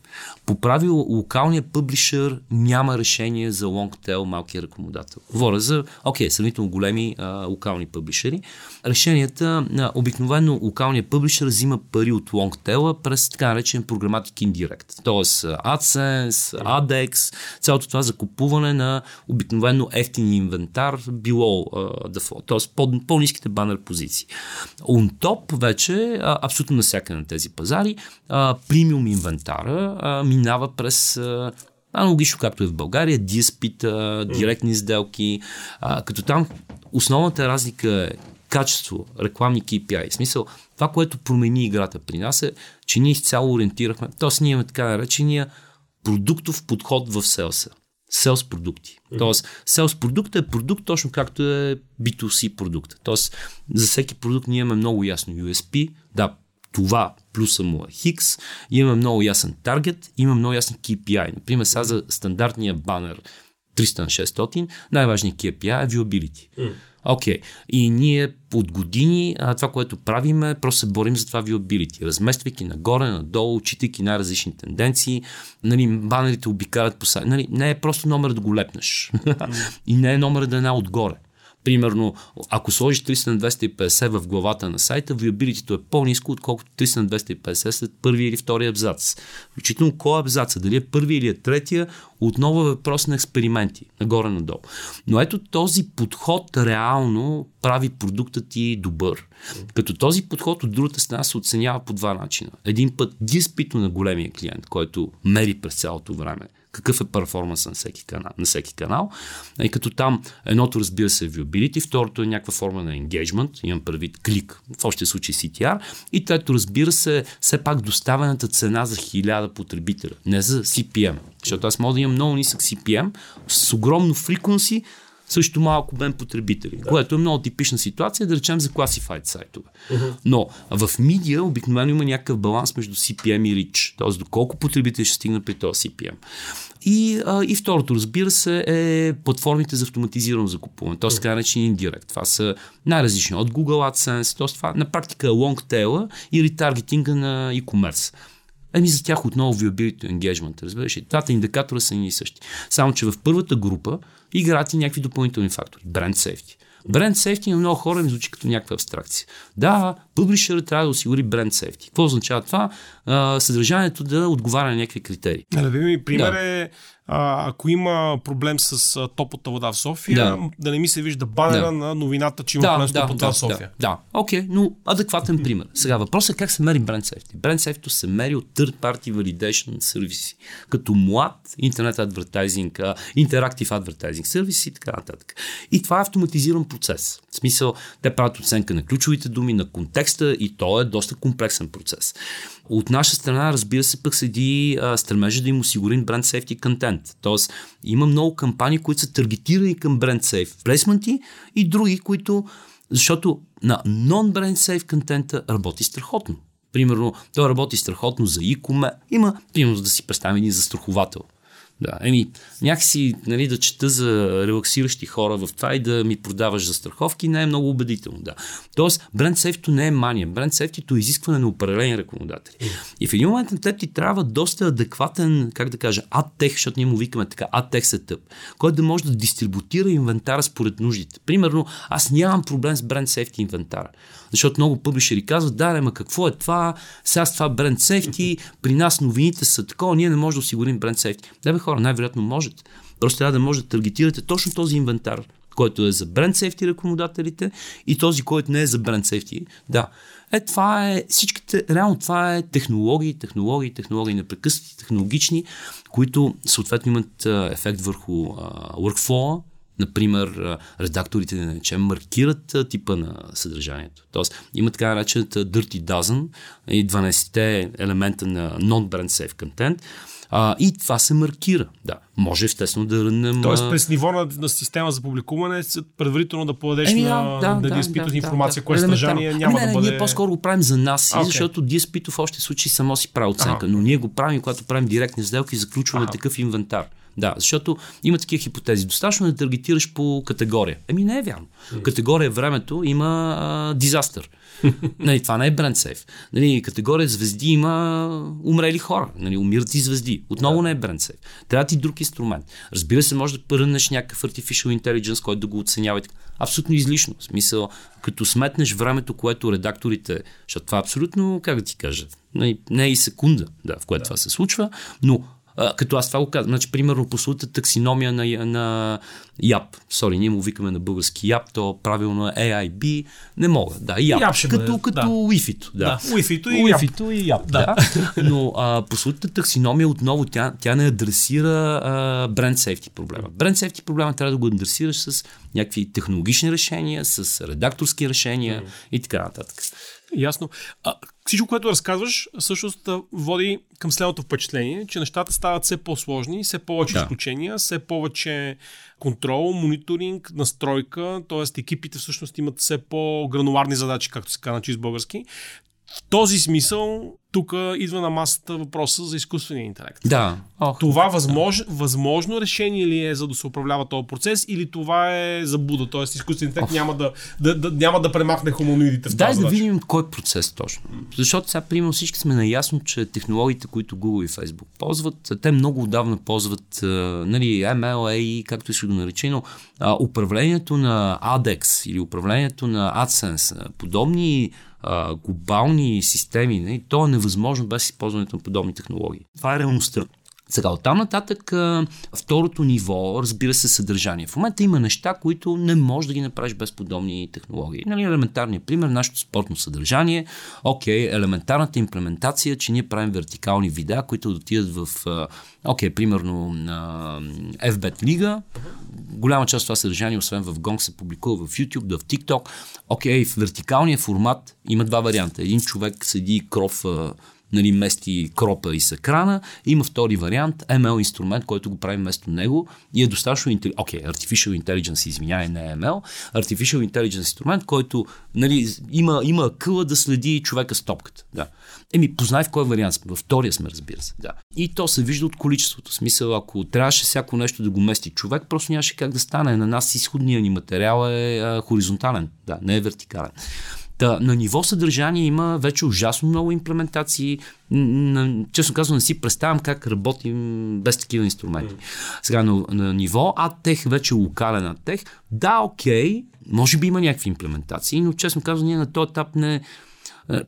По правило, локалният публишър няма решение за лонгтел малкия рекомодател. Говоря за, окей, сравнително големи а, локални публишери. Решенията, а, обикновено локалният публишър взима пари от лонгтела през така наречен програматик Indirect. Тоест AdSense, ADEX, цялото това закупуване на обикновено ефтин инвентар било дефолт, т.е. по, по-низките банер позиции. On top вече, а, абсолютно навсякъде на тези пазари, а, премиум инвентара а, минава през а, аналогично както е в България, диспита, директни сделки, а, като там основната разлика е качество, рекламни KPI. В смисъл, това, което промени играта при нас е, че ние изцяло ориентирахме, т.е. ние имаме така наречения продуктов подход в селса. Селс продукти. Тоест, селс продукт е продукт точно както е B2C продукт. Тоест, за всеки продукт ние имаме много ясно USP. Да, това плюса му е Хикс, имаме много ясен таргет, има много ясен KPI. Например, сега за стандартния банер 300 на 600, най-важният KPI е viewability. Окей. Okay. И ние от години а, това, което правим е просто се борим за това viewability, размествайки нагоре, надолу, учитайки най-различни тенденции. Нали, банерите обикалят по сайта. Нали, не е просто номер да го лепнеш. и не е номер да е една отгоре. Примерно, ако сложиш 300 на 250 в главата на сайта, viability е по-низко, отколкото 300 на 250 след първи или втори абзац. Включително кой е абзаца, дали е първи или е третия, отново е въпрос на експерименти, нагоре-надолу. Но ето този подход реално прави продуктът ти добър. Като този подход от другата страна се оценява по два начина. Един път диспито на големия клиент, който мери през цялото време какъв е перформанс на всеки канал. На всеки канал. И като там едното разбира се е viewability, второто е някаква форма на engagement, имам предвид клик, в още случай CTR, и трето разбира се все пак доставената цена за 1000 потребителя, не за CPM. Защото аз мога да имам много нисък CPM с огромно frequency, също малко бен потребители, да. което е много типична ситуация, да речем за classified сайтове. Uh-huh. Но в медиа обикновено има някакъв баланс между CPM и Reach, т.е. доколко потребители ще стигнат при този CPM. И, а, и второто, разбира се, е платформите за автоматизирано закупуване, т.е. така наречен индирект. Това са най-различни от Google AdSense, т.е. това на практика е лонгтейла и ретаргетинга на e-commerce. Еми за тях отново viewability engagement, разбираш ли? Двата индикатора са ни и същи. Само, че в първата група играят и някакви допълнителни фактори. Бренд сейфти. Бренд сейфти на много хора ми звучи като някаква абстракция. Да, публишър трябва да осигури бренд сейфти. Какво означава това? А, съдържанието да отговаря на някакви критерии. Да, ми пример да. е а, ако има проблем с а, топлата вода в София, да. да не ми се вижда банера да. на новината, че има да, проблем с топлата да, вода в София. Да, да. окей, okay, но адекватен пример. Сега въпросът е как се мери бренд сейфти. Бренд сейфти се мери от third party validation сервиси, като млад интернет адвертайзинг, интерактив адвертайзинг сервиси и така нататък. И това е автоматизиран процес. В смисъл, те правят оценка на ключовите думи, на контекста и то е доста комплексен процес. От наша страна, разбира се, пък седи стремежа да им осигурим бренд сейфти контент. Тоест, има много кампании, които са таргетирани към бренд сейф плейсменти и други, които защото на non-brand safe контента работи страхотно. Примерно, той работи страхотно за e-commerce. Има, примерно, да си представим един застраховател. Да, еми, някакси нали, да чета за релаксиращи хора в това и да ми продаваш за страховки не е много убедително. Да. Тоест, бренд сейфтито не е мания. Бренд сейфтито е изискване на определени рекомендатели. И в един момент на теб ти трябва доста адекватен, как да кажа, адтех, защото ние му викаме така, адтех сетъп, който да може да дистрибутира инвентара според нуждите. Примерно, аз нямам проблем с бренд сейфти инвентара. Защото много публишери казват, да, ама какво е това? Сега с това бренд сейфти, при нас новините са такова, ние не можем да осигурим бренд сейфти. Да, бе, хора, най-вероятно можете. Просто трябва да може да таргетирате точно този инвентар, който е за бренд сейфти рекомодателите и този, който не е за бренд сейфти. Да. Е, това е всичките, реално това е технологии, технологии, технологии, непрекъснати, технологични, които съответно имат ефект върху workflow, Например, редакторите, да наречем, маркират типа на съдържанието. Тоест, има така наречената Dirty Dozen и 12-те елемента на non-brand safe content. А, и това се маркира. Да, може естествено да рънем. Тоест, през ниво на, на система за публикуване, предварително да подадеш Еми, на, да, да, да, изпитваш да, информация, да, кое съдържание няма не, не, да бъде. Ние по-скоро го правим за нас, okay. защото DSP в още случаи само си прави оценка, но ние го правим, когато правим директни сделки заключваме такъв инвентар. Да, защото има такива хипотези. Достатъчно да таргетираш по категория. Еми не е вярно. Категория времето има а, дизастър. нали, това не е бренд сейф. Нали, категория звезди има умрели хора. Нали, умират и звезди. Отново да. не е бренд сейф. Трябва ти друг инструмент. Разбира се, може да пърнеш някакъв artificial intelligence, който да го оценява. Абсолютно излишно. В смисъл, като сметнеш времето, което редакторите, защото това е абсолютно, как да ти кажа, не, не е и секунда, да, в което да. това се случва, но а, като аз това го казвам. Значи, примерно, послута таксиномия на, на YAP. Сори, ние му викаме на български YAP, то правилно е AIB. Не мога. Да. YAP ще като, бъде, като да. Wi-Fi. Да. да. Wi-Fi и Wi-Fi и YAP. Да. да. Но а, послутата таксиномия отново, тя, тя не адресира а, бренд сейфти проблема. Бренд сейфти проблема трябва да го адресираш с някакви технологични решения, с редакторски решения mm. и така нататък. Ясно. А, всичко, което разказваш, всъщност води към следното впечатление, че нещата стават все по-сложни, все повече да. изключения, все повече контрол, мониторинг, настройка, т.е. екипите всъщност имат все по-грануларни задачи, както се казва на чист български. В този смисъл, тук идва на масата въпроса за изкуствения интелект. Да. Ох, това възмож, да. възможно решение ли е за да се управлява този процес или това е забуда? Тоест изкуственият интелект няма да, да, да, няма да премахне хуманоидите в Дай да видим кой процес точно. Защото сега, примерно, всички сме наясно, че технологиите, които Google и Facebook ползват, те много отдавна ползват нали, ML, както ще го нарече, но а, управлението на ADEX или управлението на AdSense, подобни а, глобални системи, не, то е невъзможно без използването на подобни технологии. Това е реалността. Сега, оттам нататък, второто ниво, разбира се, съдържание. В момента има неща, които не можеш да ги направиш без подобни технологии. Нали, елементарният пример, нашето спортно съдържание. Окей, елементарната имплементация, че ние правим вертикални видеа, които отидат в, окей, примерно на FBET лига. Голяма част от това съдържание, освен в Gong, се публикува в YouTube, да в TikTok. Окей, в вертикалния формат има два варианта. Един човек седи кров нали, мести кропа и с екрана. Има втори вариант, ML инструмент, който го прави вместо него и е достатъчно. Окей, okay, Artificial Intelligence, извинявай, не е ML. Artificial Intelligence инструмент, който нали, има, има къла да следи човека с топката. Да. Еми, познай в кой вариант сме. Във втория сме, разбира се. Да. И то се вижда от количеството. Смисъл, ако трябваше всяко нещо да го мести човек, просто нямаше как да стане. На нас изходният ни материал е а, хоризонтален, да, не е вертикален. Та, на ниво съдържание има вече ужасно много имплементации. Честно казвам, не си представям как работим без такива инструменти. Сега на, на ниво АТЕХ, вече локален АТЕХ, да, окей, може би има някакви имплементации, но честно казвам, ние на този етап не,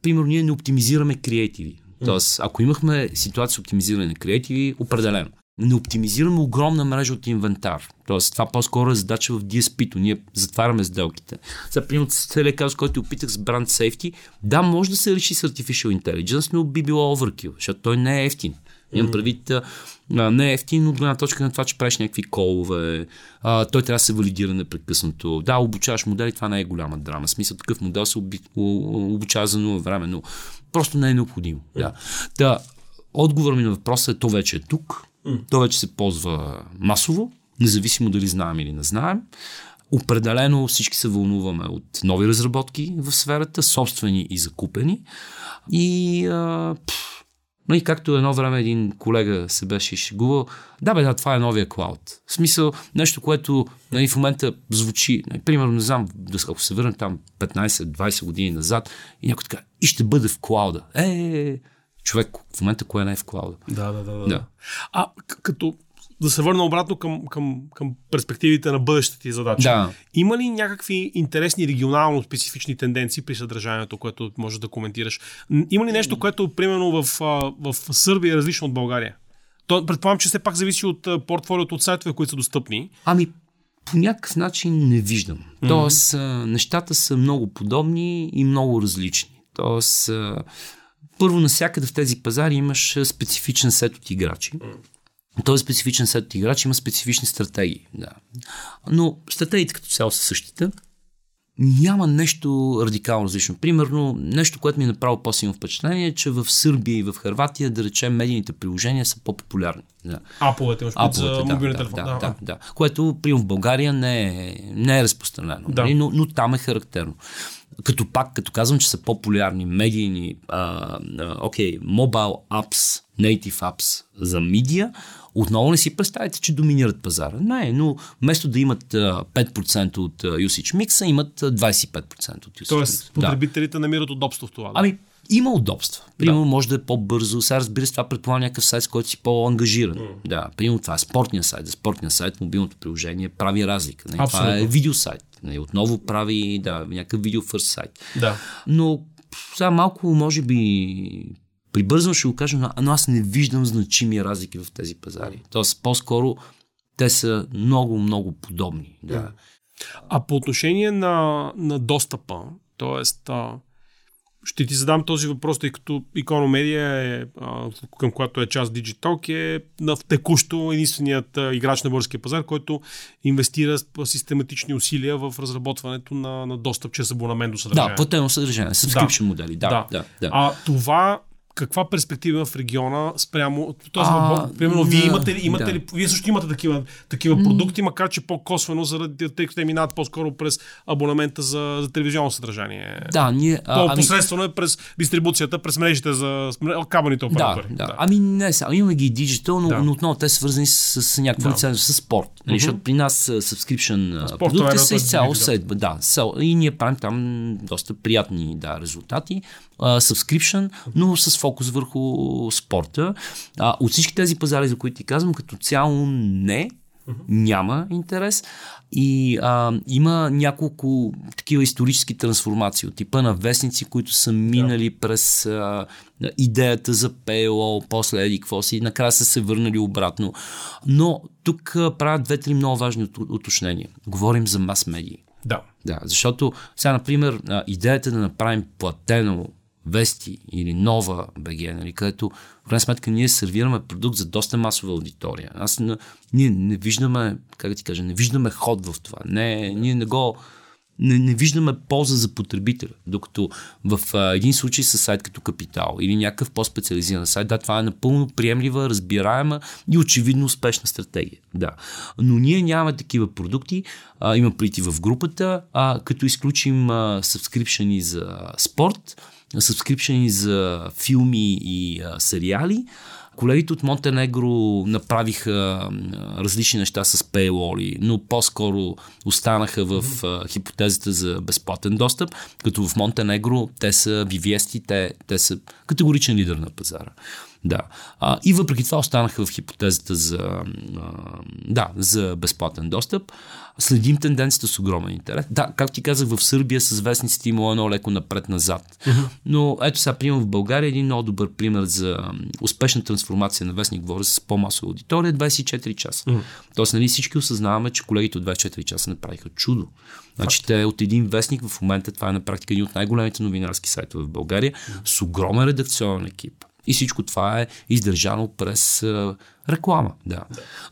примерно, ние не оптимизираме креативи. Тоест, ако имахме ситуация с оптимизиране на креативи, определено не оптимизираме огромна мрежа от инвентар. Тоест, това по-скоро е задача в DSP-то. Ние затваряме сделките. Сега, примерно, с целият казус, който опитах с Brand Safety, да, може да се реши с Artificial Intelligence, но би било overkill, защото той не е ефтин. Имам предвид, а, не е ефтин от гледна точка на това, че правиш някакви колове, а, той трябва да се валидира непрекъснато. Да, обучаваш модели, това не е голяма драма. В смисъл такъв модел се оби, обучава за нула време, но просто не е необходимо. Да. Да, отговор ми на въпроса е, то вече е тук Той вече се ползва масово, независимо дали знаем или не знаем. Определено всички се вълнуваме от нови разработки в сферата, собствени и закупени. И, а, но и както едно време един колега се беше шегувал, да бе, да, това е новия клауд. В смисъл, нещо, което нали, в момента звучи, нали, примерно, не знам, ако се върнем там 15-20 години назад и някой така, и ще бъде в клауда. Е, е, е човек в момента кое не е в клауда. Да, да, да. да. да. А като да се върна обратно към, към, към перспективите на бъдещата ти задача. Да. Има ли някакви интересни регионално специфични тенденции при съдържанието, което можеш да коментираш? Има ли нещо, което примерно в, в Сърбия е различно от България? То, предполагам, че все пак зависи от портфолиото от сайтове, които са достъпни. Ами, по някакъв начин не виждам. Mm-hmm. Тоест, нещата са много подобни и много различни. Тоест, първо, насякъде в тези пазари имаш специфичен сет от играчи. Този специфичен сет от играчи има специфични стратегии. Да. Но стратегиите като цяло са същите. Няма нещо радикално различно. Примерно, нещо, което ми е направило по-силно впечатление е, че в Сърбия и в Харватия, да речем, медийните приложения са по-популярни. Да. Аповете, Аповете за мобилен да, телефон. Да, да, да, да. Което, примерно, в България не е, не е разпространено. Да. Нали? Но, но там е характерно като пак, като казвам, че са по-популярни медийни, окей, mobile apps, native apps за медиа, отново не си представите, че доминират пазара. Не, но вместо да имат 5% от usage микса, имат 25% от usage Тоест, потребителите да. намират удобство в това. Да? Ами, има удобства. Примерно, да. може да е по-бързо. Сега разбира се, това предполага някакъв сайт, с който си по-ангажиран. Mm. Да, примерно това е спортния сайт. За спортния сайт мобилното приложение прави разлика. Не? Това е видеосайт. Не? Отново прави да, някакъв видео сайт. Да. Но сега малко, може би, прибързано ще го кажа, но аз не виждам значими разлики в тези пазари. Тоест, по-скоро те са много, много подобни. Да. А по отношение на, на достъпа, т.е ще ти задам този въпрос, тъй като Икономедия, е, към която е част Digitalk, е на текущо единственият играч на българския пазар, който инвестира систематични усилия в разработването на, на достъп чрез абонамент до съдържание. Да, платено съдържание, subscription да. модели. Да, да. Да, да. А това каква перспектива в региона спрямо. Тоест, а, примерно, вие имате ли, имате да. ли, вие също имате такива, такива продукти, макар че по-косвено, заради, тъй като те минават по-скоро през абонамента за, за телевизионно съдържание. Да, ние. По-посредствено ами... е през дистрибуцията, през мрежите за кабелните оператори. Да, да. да. Ами не, сега имаме ги диджитал, но, да. но отново те са свързани с, с някаква да. лицензия, с спорт. Uh-huh. Защото при нас subscription продукти са изцяло седба. Да, и ние правим там доста приятни да, резултати. Uh, subscription, но с фокус върху спорта. А, от всички тези пазари, за които ти казвам, като цяло не, няма интерес. И а, има няколко такива исторически трансформации от типа на вестници, които са минали да. през а, идеята за ПЛО, после еди какво си, накрая са се върнали обратно. Но тук а, правят две-три много важни уточнения. Говорим за мас-медии. Да. Да, защото сега, например, идеята да направим платено Вести или Нова БГ, нали, където в крайна сметка ние сервираме продукт за доста масова аудитория. Аз ние не виждаме, как ти кажа, не виждаме ход в това. Не, ние не го, не, не виждаме полза за потребителя. Докато в а, един случай с сайт като Капитал или някакъв по-специализиран сайт, да, това е напълно приемлива, разбираема и очевидно успешна стратегия. Да. Но ние нямаме такива продукти. А, има прийти в групата, а, като изключим а, сабскрипшени за спорт, сабскрипшени за филми и а, сериали, Колегите от Монтенегро направиха различни неща с пейлоли, но по-скоро останаха в хипотезата за безплатен достъп, като в Монтенегро те са вивести, те, те са категоричен лидер на пазара. Да. А, и въпреки това останаха в хипотезата за, а, да, за безплатен достъп. Следим тенденцията с огромен интерес. Да, както ти казах, в Сърбия с вестниците има едно леко напред-назад. Uh-huh. Но ето сега, приемам в България един много добър пример за успешна трансформация на вестник, говоря с по-масова аудитория, 24 часа. Uh-huh. Тоест, нали, всички осъзнаваме, че колегите от 24 часа направиха чудо. Значи те от един вестник в момента, това е на практика един от най-големите новинарски сайтове в България, с огромен редакционен екип и всичко това е издържано през а, реклама. Да.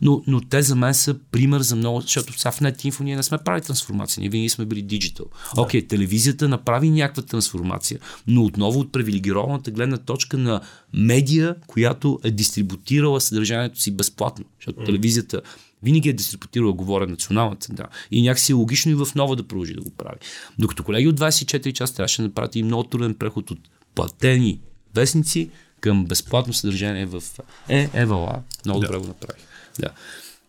Но, но те за мен са пример за много, защото сега в NetInfo ние не сме правили трансформация, ние винаги сме били диджитал. Окей, okay, телевизията направи някаква трансформация, но отново от привилегированата гледна точка на медия, която е дистрибутирала съдържанието си безплатно. Защото mm. телевизията винаги е дистрибутирала, говоря националната, да. И някакси е логично и в нова да продължи да го прави. Докато колеги от 24 часа трябваше да направят и много труден преход от платени вестници към безплатно съдържание в Е, Евала. Много да. добре го направих. Да.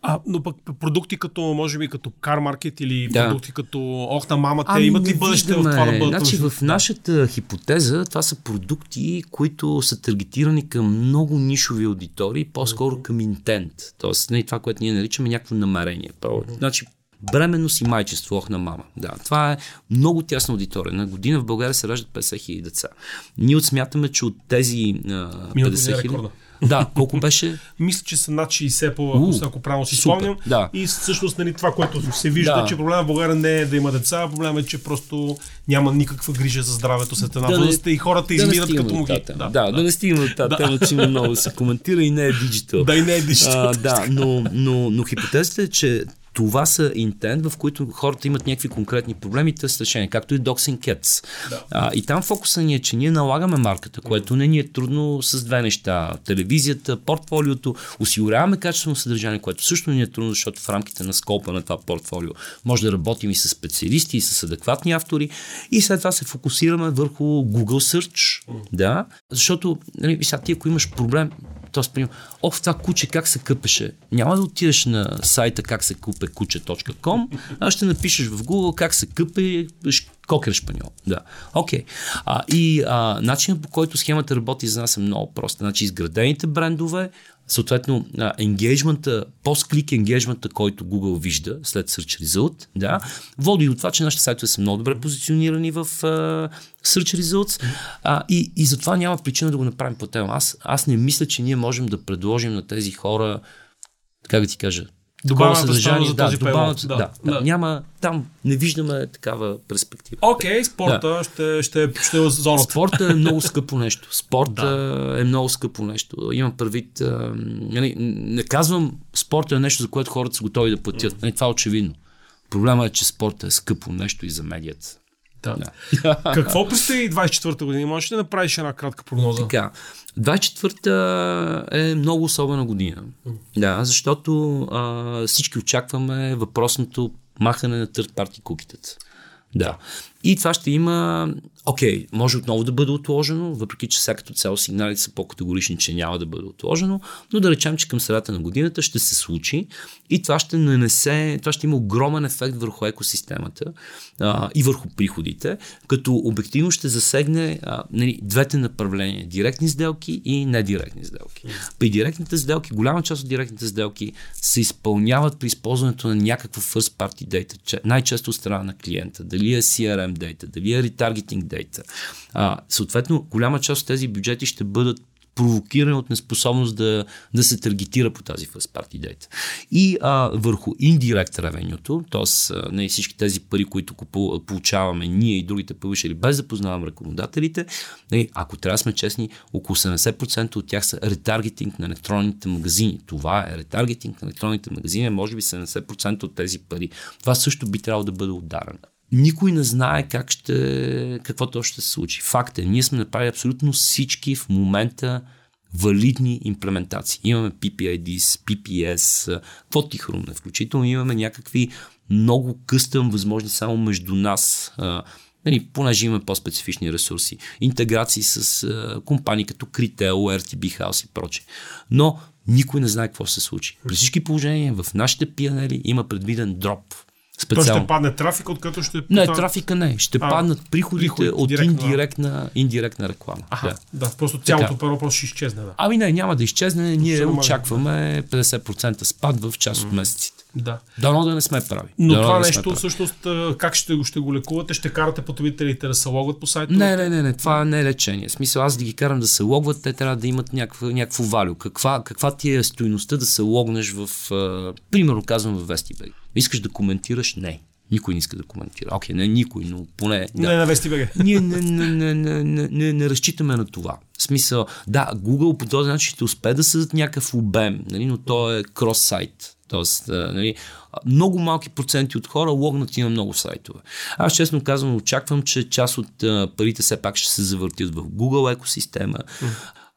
А, но пък продукти като, може би, като Car Market или да. продукти като Ох на мама, те ами, имат ли бъдеще в това да бъдат? Значи в нашата хипотеза това са продукти, които са таргетирани към много нишови аудитории, по-скоро към интент. Тоест, не това, което ние наричаме някакво намерение. Mm-hmm. Значи, Бременност и майчество, ох на мама. Да, това е много тясна аудитория. На година в България се раждат 50 хиляди деца. Ние отсмятаме, че от тези 50 хиляди... Да, колко беше? Мисля, че са над 60 по, uh, ако правилно си спомням. Да. И всъщност нали, това, което се вижда, да. че проблема в България не е да има деца, проблема е, че просто няма никаква грижа за здравето след една да възраст и хората да измират като му Да, да, да, да не стигаме от тази тема, че има много се коментира и не е диджитал. Да, и не е диджитал. Да, но, но, но хипотезата е, че това са интент, в които хората имат някакви конкретни проблеми и търсят решение, както и Dogs and Cats. Да. А, и там фокуса ни е, че ние налагаме марката, което не ни е трудно с две неща. Телевизията, портфолиото, осигуряваме качествено съдържание, което също ни е трудно, защото в рамките на скопа на това портфолио може да работим и с специалисти, и с адекватни автори. И след това се фокусираме върху Google Search. Да, защото, нали, сега ти ако имаш проблем, Тоест, примерно, ох, това куче как се къпеше. Няма да отидеш на сайта как се купе куче.com, а ще напишеш в Google как се къпе кокер шпаньол. Да. Окей. Okay. и а, начинът по който схемата работи за нас е много проста. Значи изградените брендове, съответно енгейджмента, пост-клик енгейджмента, който Google вижда след Search Result, да, води до това, че нашите сайтове са много добре позиционирани в uh, Search Results а, и, и затова няма причина да го направим тема. Аз, аз не мисля, че ние можем да предложим на тези хора, как да ти кажа, Добавеното съдържание, за да, този добавеното, да, да, да, да. Няма, там не виждаме такава перспектива. Окей, okay, спорта да. ще, ще, ще е зоната. Спорта е много скъпо нещо. Спорта да. е много скъпо нещо. Имам предвид, а, не, не казвам спорта е нещо, за което хората са готови да платят. Не, това е очевидно. Проблема е, че спорта е скъпо нещо и за медията. Да. да. Какво предстои 24-та година? Можеш ли да направиш една кратка прогноза? Така. 24-та е много особена година. Да, защото а, всички очакваме въпросното махане на търт парти кукитата. Да. И това ще има, окей, okay, може отново да бъде отложено, въпреки че сега като цяло сигналите са по-категорични, че няма да бъде отложено, но да речем, че към средата на годината ще се случи и това ще нанесе, това ще има огромен ефект върху екосистемата а, и върху приходите, като обективно ще засегне а, нали, двете направления, директни сделки и недиректни сделки. При директните сделки, голяма част от директните сделки се изпълняват при използването на някаква first party data, най-често от страна на клиента, дали е CRM, дейта, дали е ретаргетинг дейта. А, съответно, голяма част от тези бюджети ще бъдат провокирани от неспособност да, да се таргетира по тази first party data. И а, върху индирект ревенюто, т.е. не всички тези пари, които купу, получаваме ние и другите публишери, без да познавам рекламодателите, не, ако трябва да сме честни, около 70% от тях са ретаргетинг на електронните магазини. Това е ретаргетинг на електронните магазини, може би 70% от тези пари. Това също би трябвало да бъде ударено никой не знае как ще, какво то ще се случи. Факт е, ние сме направили абсолютно всички в момента валидни имплементации. Имаме PPIDs, PPS, какво ти хрумне. Включително имаме някакви много къстъм възможни само между нас, нали, понеже имаме по-специфични ресурси, интеграции с а, компании като Critel, RTB House и прочее. Но никой не знае какво ще се случи. При всички положения в нашите пианели има предвиден дроп Специално. То ще падне трафик, от като ще... Не, трафика не. Ще а, паднат приходите приход, от директна, индиректна, индиректна реклама. Аха, да. да, просто цялото така. перо просто ще изчезне. Да. Ами не, няма да изчезне. Ние Само очакваме 50% спад в част от месеците. Да. Дано да не сме прави. Но Дано това да нещо, всъщност, как ще го, ще го лекувате? Ще карате потребителите да се логват по сайта? Не, не, не, не, това не е лечение. В смисъл, аз да ги карам да се логват, те трябва да имат някакво, някакво валю. Каква, каква ти е стоиността да се логнеш в, примерно казвам, в Вестибей? Искаш да коментираш? Не. Никой не иска да коментира. Окей, не никой, но поне... Да. Не на ВестиБГ. Ние не, не, не, не, не, не, не разчитаме на това. В смисъл, да, Google по този начин ще успее да създадат някакъв обем, нали, но то е крос-сайт. Тоест, нали, много малки проценти от хора логнат и на много сайтове. Аз честно казвам, очаквам, че част от парите все пак ще се завъртят в Google екосистема.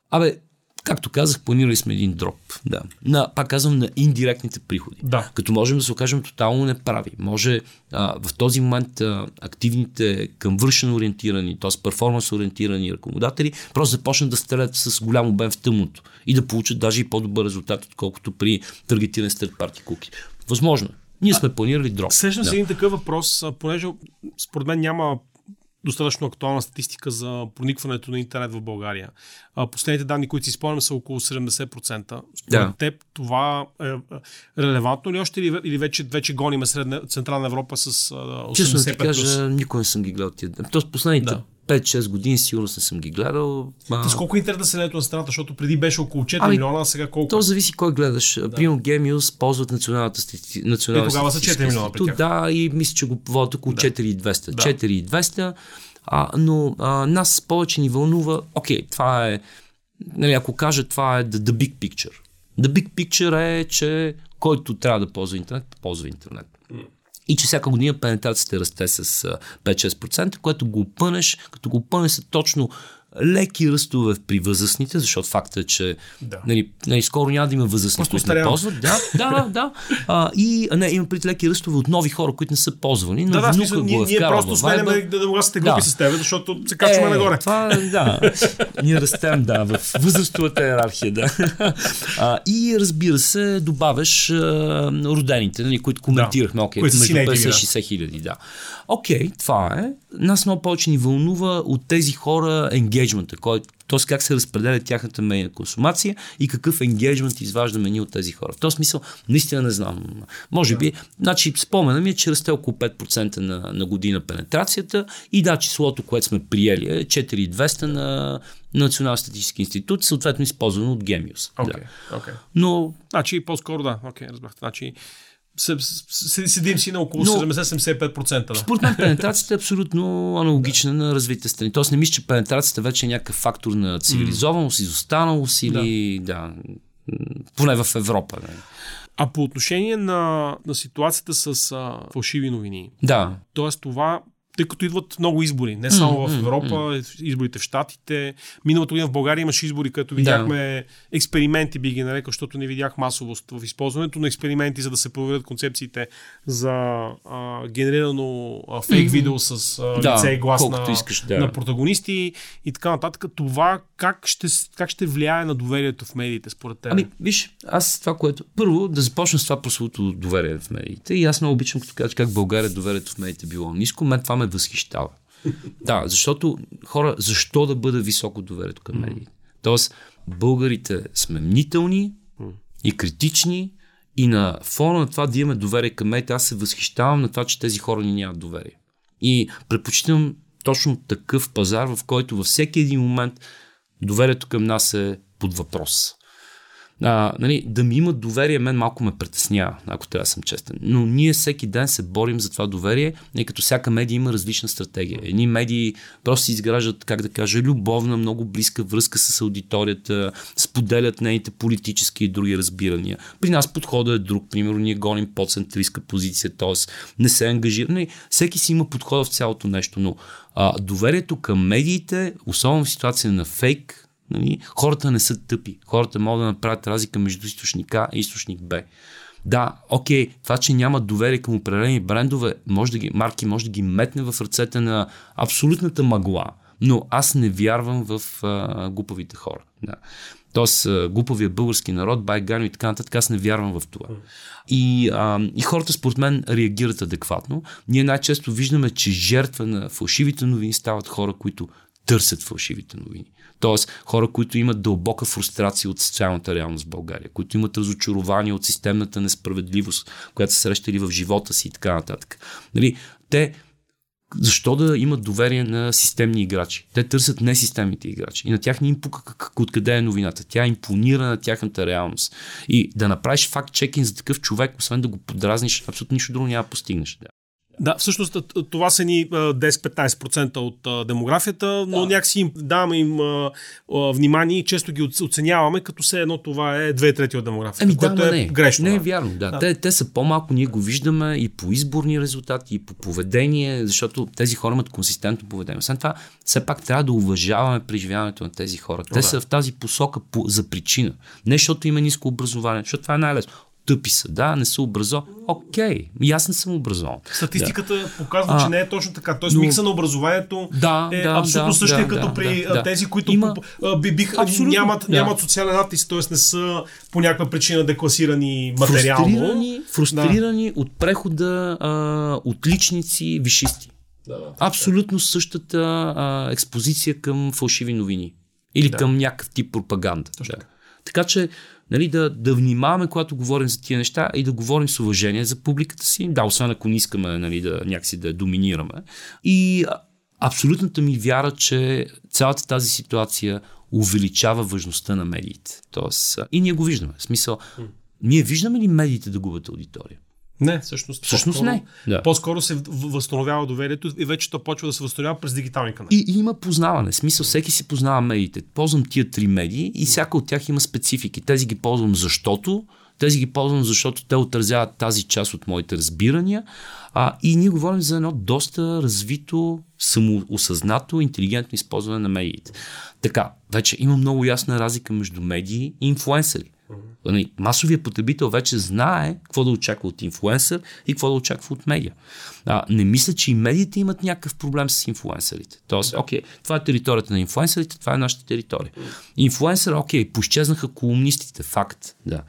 Абе, Както казах, планирали сме един дроп. Да. На, пак казвам, на индиректните приходи. Да. Като можем да се окажем тотално неправи. Може а, в този момент а, активните конвършен ориентирани, т.е. перформанс ориентирани ръководатели, просто започнат да стрелят с голям обем в тъмното и да получат даже и по-добър резултат, отколкото при таргетиран стрет парти куки. Възможно. Ние сме планирали дроп. Сещам да. се един такъв въпрос, понеже според мен няма достатъчно актуална статистика за проникването на интернет в България. Последните данни, които си спомням, са около 70%. Според да. теб това е, е релевантно ли още или, или вече, вече гониме средна, Централна Европа с 85%? Честно да ти кажа, никой не съм ги гледал тия. Тоест последните да. 5-6 години сигурно не съм ги гледал. А... С колко е интернет населението на страната, защото преди беше около 4 ами, милиона, а сега колко? То зависи кой гледаш. Да. Примерно Gemius ползват националната стати... национална И тогава са 4 милиона при Да, и мисля, че го водят около да. 4200. Да. 4200, а, но а, нас повече ни вълнува, окей, това е, нали, ако кажа това е the, the big picture. The big picture е, че който трябва да ползва интернет, ползва интернет и че всяка година пенетрацията расте с 5-6%, което го пънеш, като го пънеш са точно леки ръстове при възрастните, защото факта е, че да. нали, нали, скоро няма да има възрастни, които не ползват. Да, да, да. да. А, и не, има при леки ръстове от нови хора, които не са ползвани. Но да, да, смисъл, ние, е ние просто сменяме да, да глупи да. с теб, защото се качваме е, нагоре. Това, да. ние растем, да, в възрастовата иерархия, да. А, и разбира се, добавяш а, родените, нали, които коментирахме, окей, okay, между 50 и 60 хиляди, да. Окей, okay, това е. Нас много повече ни вълнува от тези хора енгейджмента, т.е. как се разпределя тяхната медийна консумация и какъв енгейджмент изваждаме ние от тези хора. В този смисъл, наистина не знам. Може би, значи спомена ми е, че расте около 5% на, на година пенетрацията и да, числото, което сме приели е 4200 на Национален статистически институт, съответно използвано от Gemius. Okay, да. okay. Но... Значи по-скоро да, окей, okay, разбрах. Значи седим си на около 70-75%. Да. Според мен пенетрацията е абсолютно аналогична на развитите страни. Тоест не мисля, че пенетрацията вече е някакъв фактор на цивилизованост, mm. изостаналост или да. да, поне в Европа. Не. А по отношение на, на ситуацията с а, фалшиви новини. Да. Тоест това тъй като идват много избори. Не само mm, в Европа, изборите в Штатите. Миналата година в България имаше избори, като видяхме да. експерименти, би ги нарекал, защото не видях масовост в използването на експерименти, за да се проверят концепциите за а, генерирано а, фейк mm, видео с а, да, лице и глас на, искаш, да. на протагонисти и така нататък. Това как ще, как ще влияе на доверието в медиите, според теб? Ами, виж, аз това, което... Първо, да започна с това прословото доверие в медиите. И аз много обичам, като кажа как в България доверието в медиите било ниско. Мен това ме възхищава. да, защото хора, защо да бъде високо доверието към медиите? Тоест, българите сме мнителни и критични и на фона на това да имаме доверие към медиите, аз се възхищавам на това, че тези хора ни нямат доверие. И предпочитам точно такъв пазар, в който във всеки един момент доверието към нас е под въпрос. А, нали, да ми имат доверие, мен малко ме притеснява, ако трябва да съм честен. Но ние всеки ден се борим за това доверие, и като всяка медия има различна стратегия. Едни медии просто изграждат, как да кажа, любовна, много близка връзка с аудиторията, споделят нейните политически и други разбирания. При нас подходът е друг. Примерно ние гоним по-центристка позиция, т.е. не се ангажира. Нали, всеки си има подхода в цялото нещо, но а, доверието към медиите, особено в ситуация на фейк, Нали? Хората не са тъпи. Хората могат да направят разлика между източник А и източник Б. Да, окей, това, че няма доверие към определени брендове, може да ги, марки може да ги метне в ръцете на абсолютната мъгла, но аз не вярвам в а, глупавите хора. Да. Тоест, глуповия български народ, байгано и така нататък, аз не вярвам в това. И, а, и хората, според мен, реагират адекватно. Ние най-често виждаме, че жертва на фалшивите новини стават хора, които търсят фалшивите новини. Тоест, хора, които имат дълбока фрустрация от социалната реалност в България, които имат разочарование от системната несправедливост, която са срещали в живота си и така нататък. Нали, те защо да имат доверие на системни играчи? Те търсят несистемните играчи. И на тях не им пука как, откъде е новината. Тя импонира на тяхната реалност. И да направиш факт чекинг за такъв човек, освен да го подразниш, абсолютно нищо друго няма постигнеш. Да. Всъщност това са ни 10-15% от демографията, но да. някакси им даваме им внимание и често ги оценяваме, като все едно това е две трети от демографията, ами, което да, е не, грешно. Не е вярно, да. да. Те, те са по-малко, ние го виждаме и по изборни резултати, и по поведение, защото тези хора имат консистентно поведение. Освен това, все пак трябва да уважаваме преживяването на тези хора. Те да. са в тази посока по, за причина. Не защото има ниско образование, защото това е най-лесно тъпи са, да, не са образовани. Окей, и аз не съм образован. Статистиката да. показва, че не е точно така. Тоест, но... микса на образованието да, е да, абсолютно да, същия, да, като да, при да, тези, които Има... би, бих, нямат, да. нямат социален натиск, т.е. не са по някаква причина декласирани материално. Фрустрирани, фрустрирани да. от прехода а, отличници, вишисти. Да, да, Абсолютно да. същата а, експозиция към фалшиви новини. Или да. към някакъв тип пропаганда. Точно. Да. Така че нали, да, да внимаваме, когато говорим за тия неща и да говорим с уважение за публиката си. Да, освен ако не искаме нали, да, някакси да доминираме. И абсолютната ми вяра, че цялата тази ситуация увеличава важността на медиите. Тоест, и ние го виждаме. В смисъл, ние виждаме ли медиите да губят аудитория? Не, всъщност. Всъщност по-скоро, не. Да. По-скоро се възстановява доверието и вече то почва да се възстановява през дигитални канали. И, и има познаване. В смисъл, всеки си познава медиите. Ползвам тия три медии и всяка от тях има специфики. Тези ги ползвам защото, тези ги ползвам защото те отразяват тази част от моите разбирания. А, и ние говорим за едно доста развито, самоосъзнато, интелигентно използване на медиите. Така, вече има много ясна разлика между медии и инфлуенсъри. Нали, масовия потребител вече знае какво да очаква от инфлуенсър и какво да очаква от медиа. А, не мисля, че и медиите имат някакъв проблем с инфлуенсърите. Тоест, окей, това е територията на инфлуенсърите, това е нашата територия. Инфлуенсър, окей, поизчезнаха колумнистите, факт, да.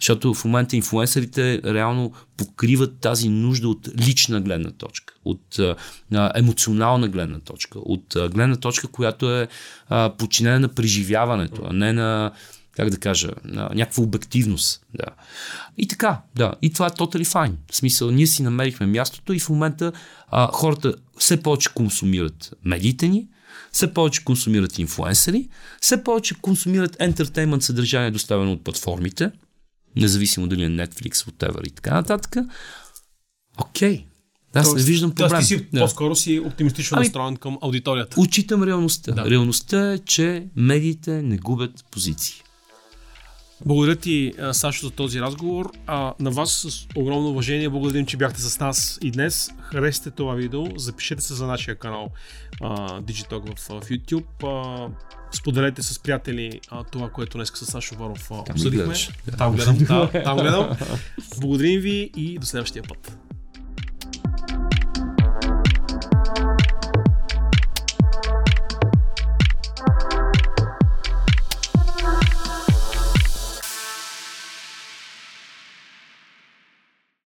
Защото в момента инфлуенсърите реално покриват тази нужда от лична гледна точка, от а, емоционална гледна точка, от а, гледна точка, която е а, подчинена на преживяването, а не на как да кажа, някаква обективност. Да. И така, да. И това е totally fine. В смисъл, ние си намерихме мястото и в момента а, хората все повече консумират медиите ни, все повече консумират инфлуенсъри, все повече консумират ентертеймент съдържание, доставено от платформите, независимо дали е Netflix, whatever и така нататък. Окей, okay. Аз тоест, не виждам проблем. Тоест ти си да. по-скоро си оптимистично ами, настроен към аудиторията. Учитам реалността. Да. Реалността е, че медиите не губят позиции. Благодаря ти, Сашо, за този разговор. А, на вас с огромно уважение благодарим, че бяхте с нас и днес. Харесайте това видео, запишете се за нашия канал а, Digitalk в, в YouTube. А, споделете с приятели а, това, което днес с Сашо Варов обсъдихме. Там гледам, да, там гледам. Благодарим ви и до следващия път.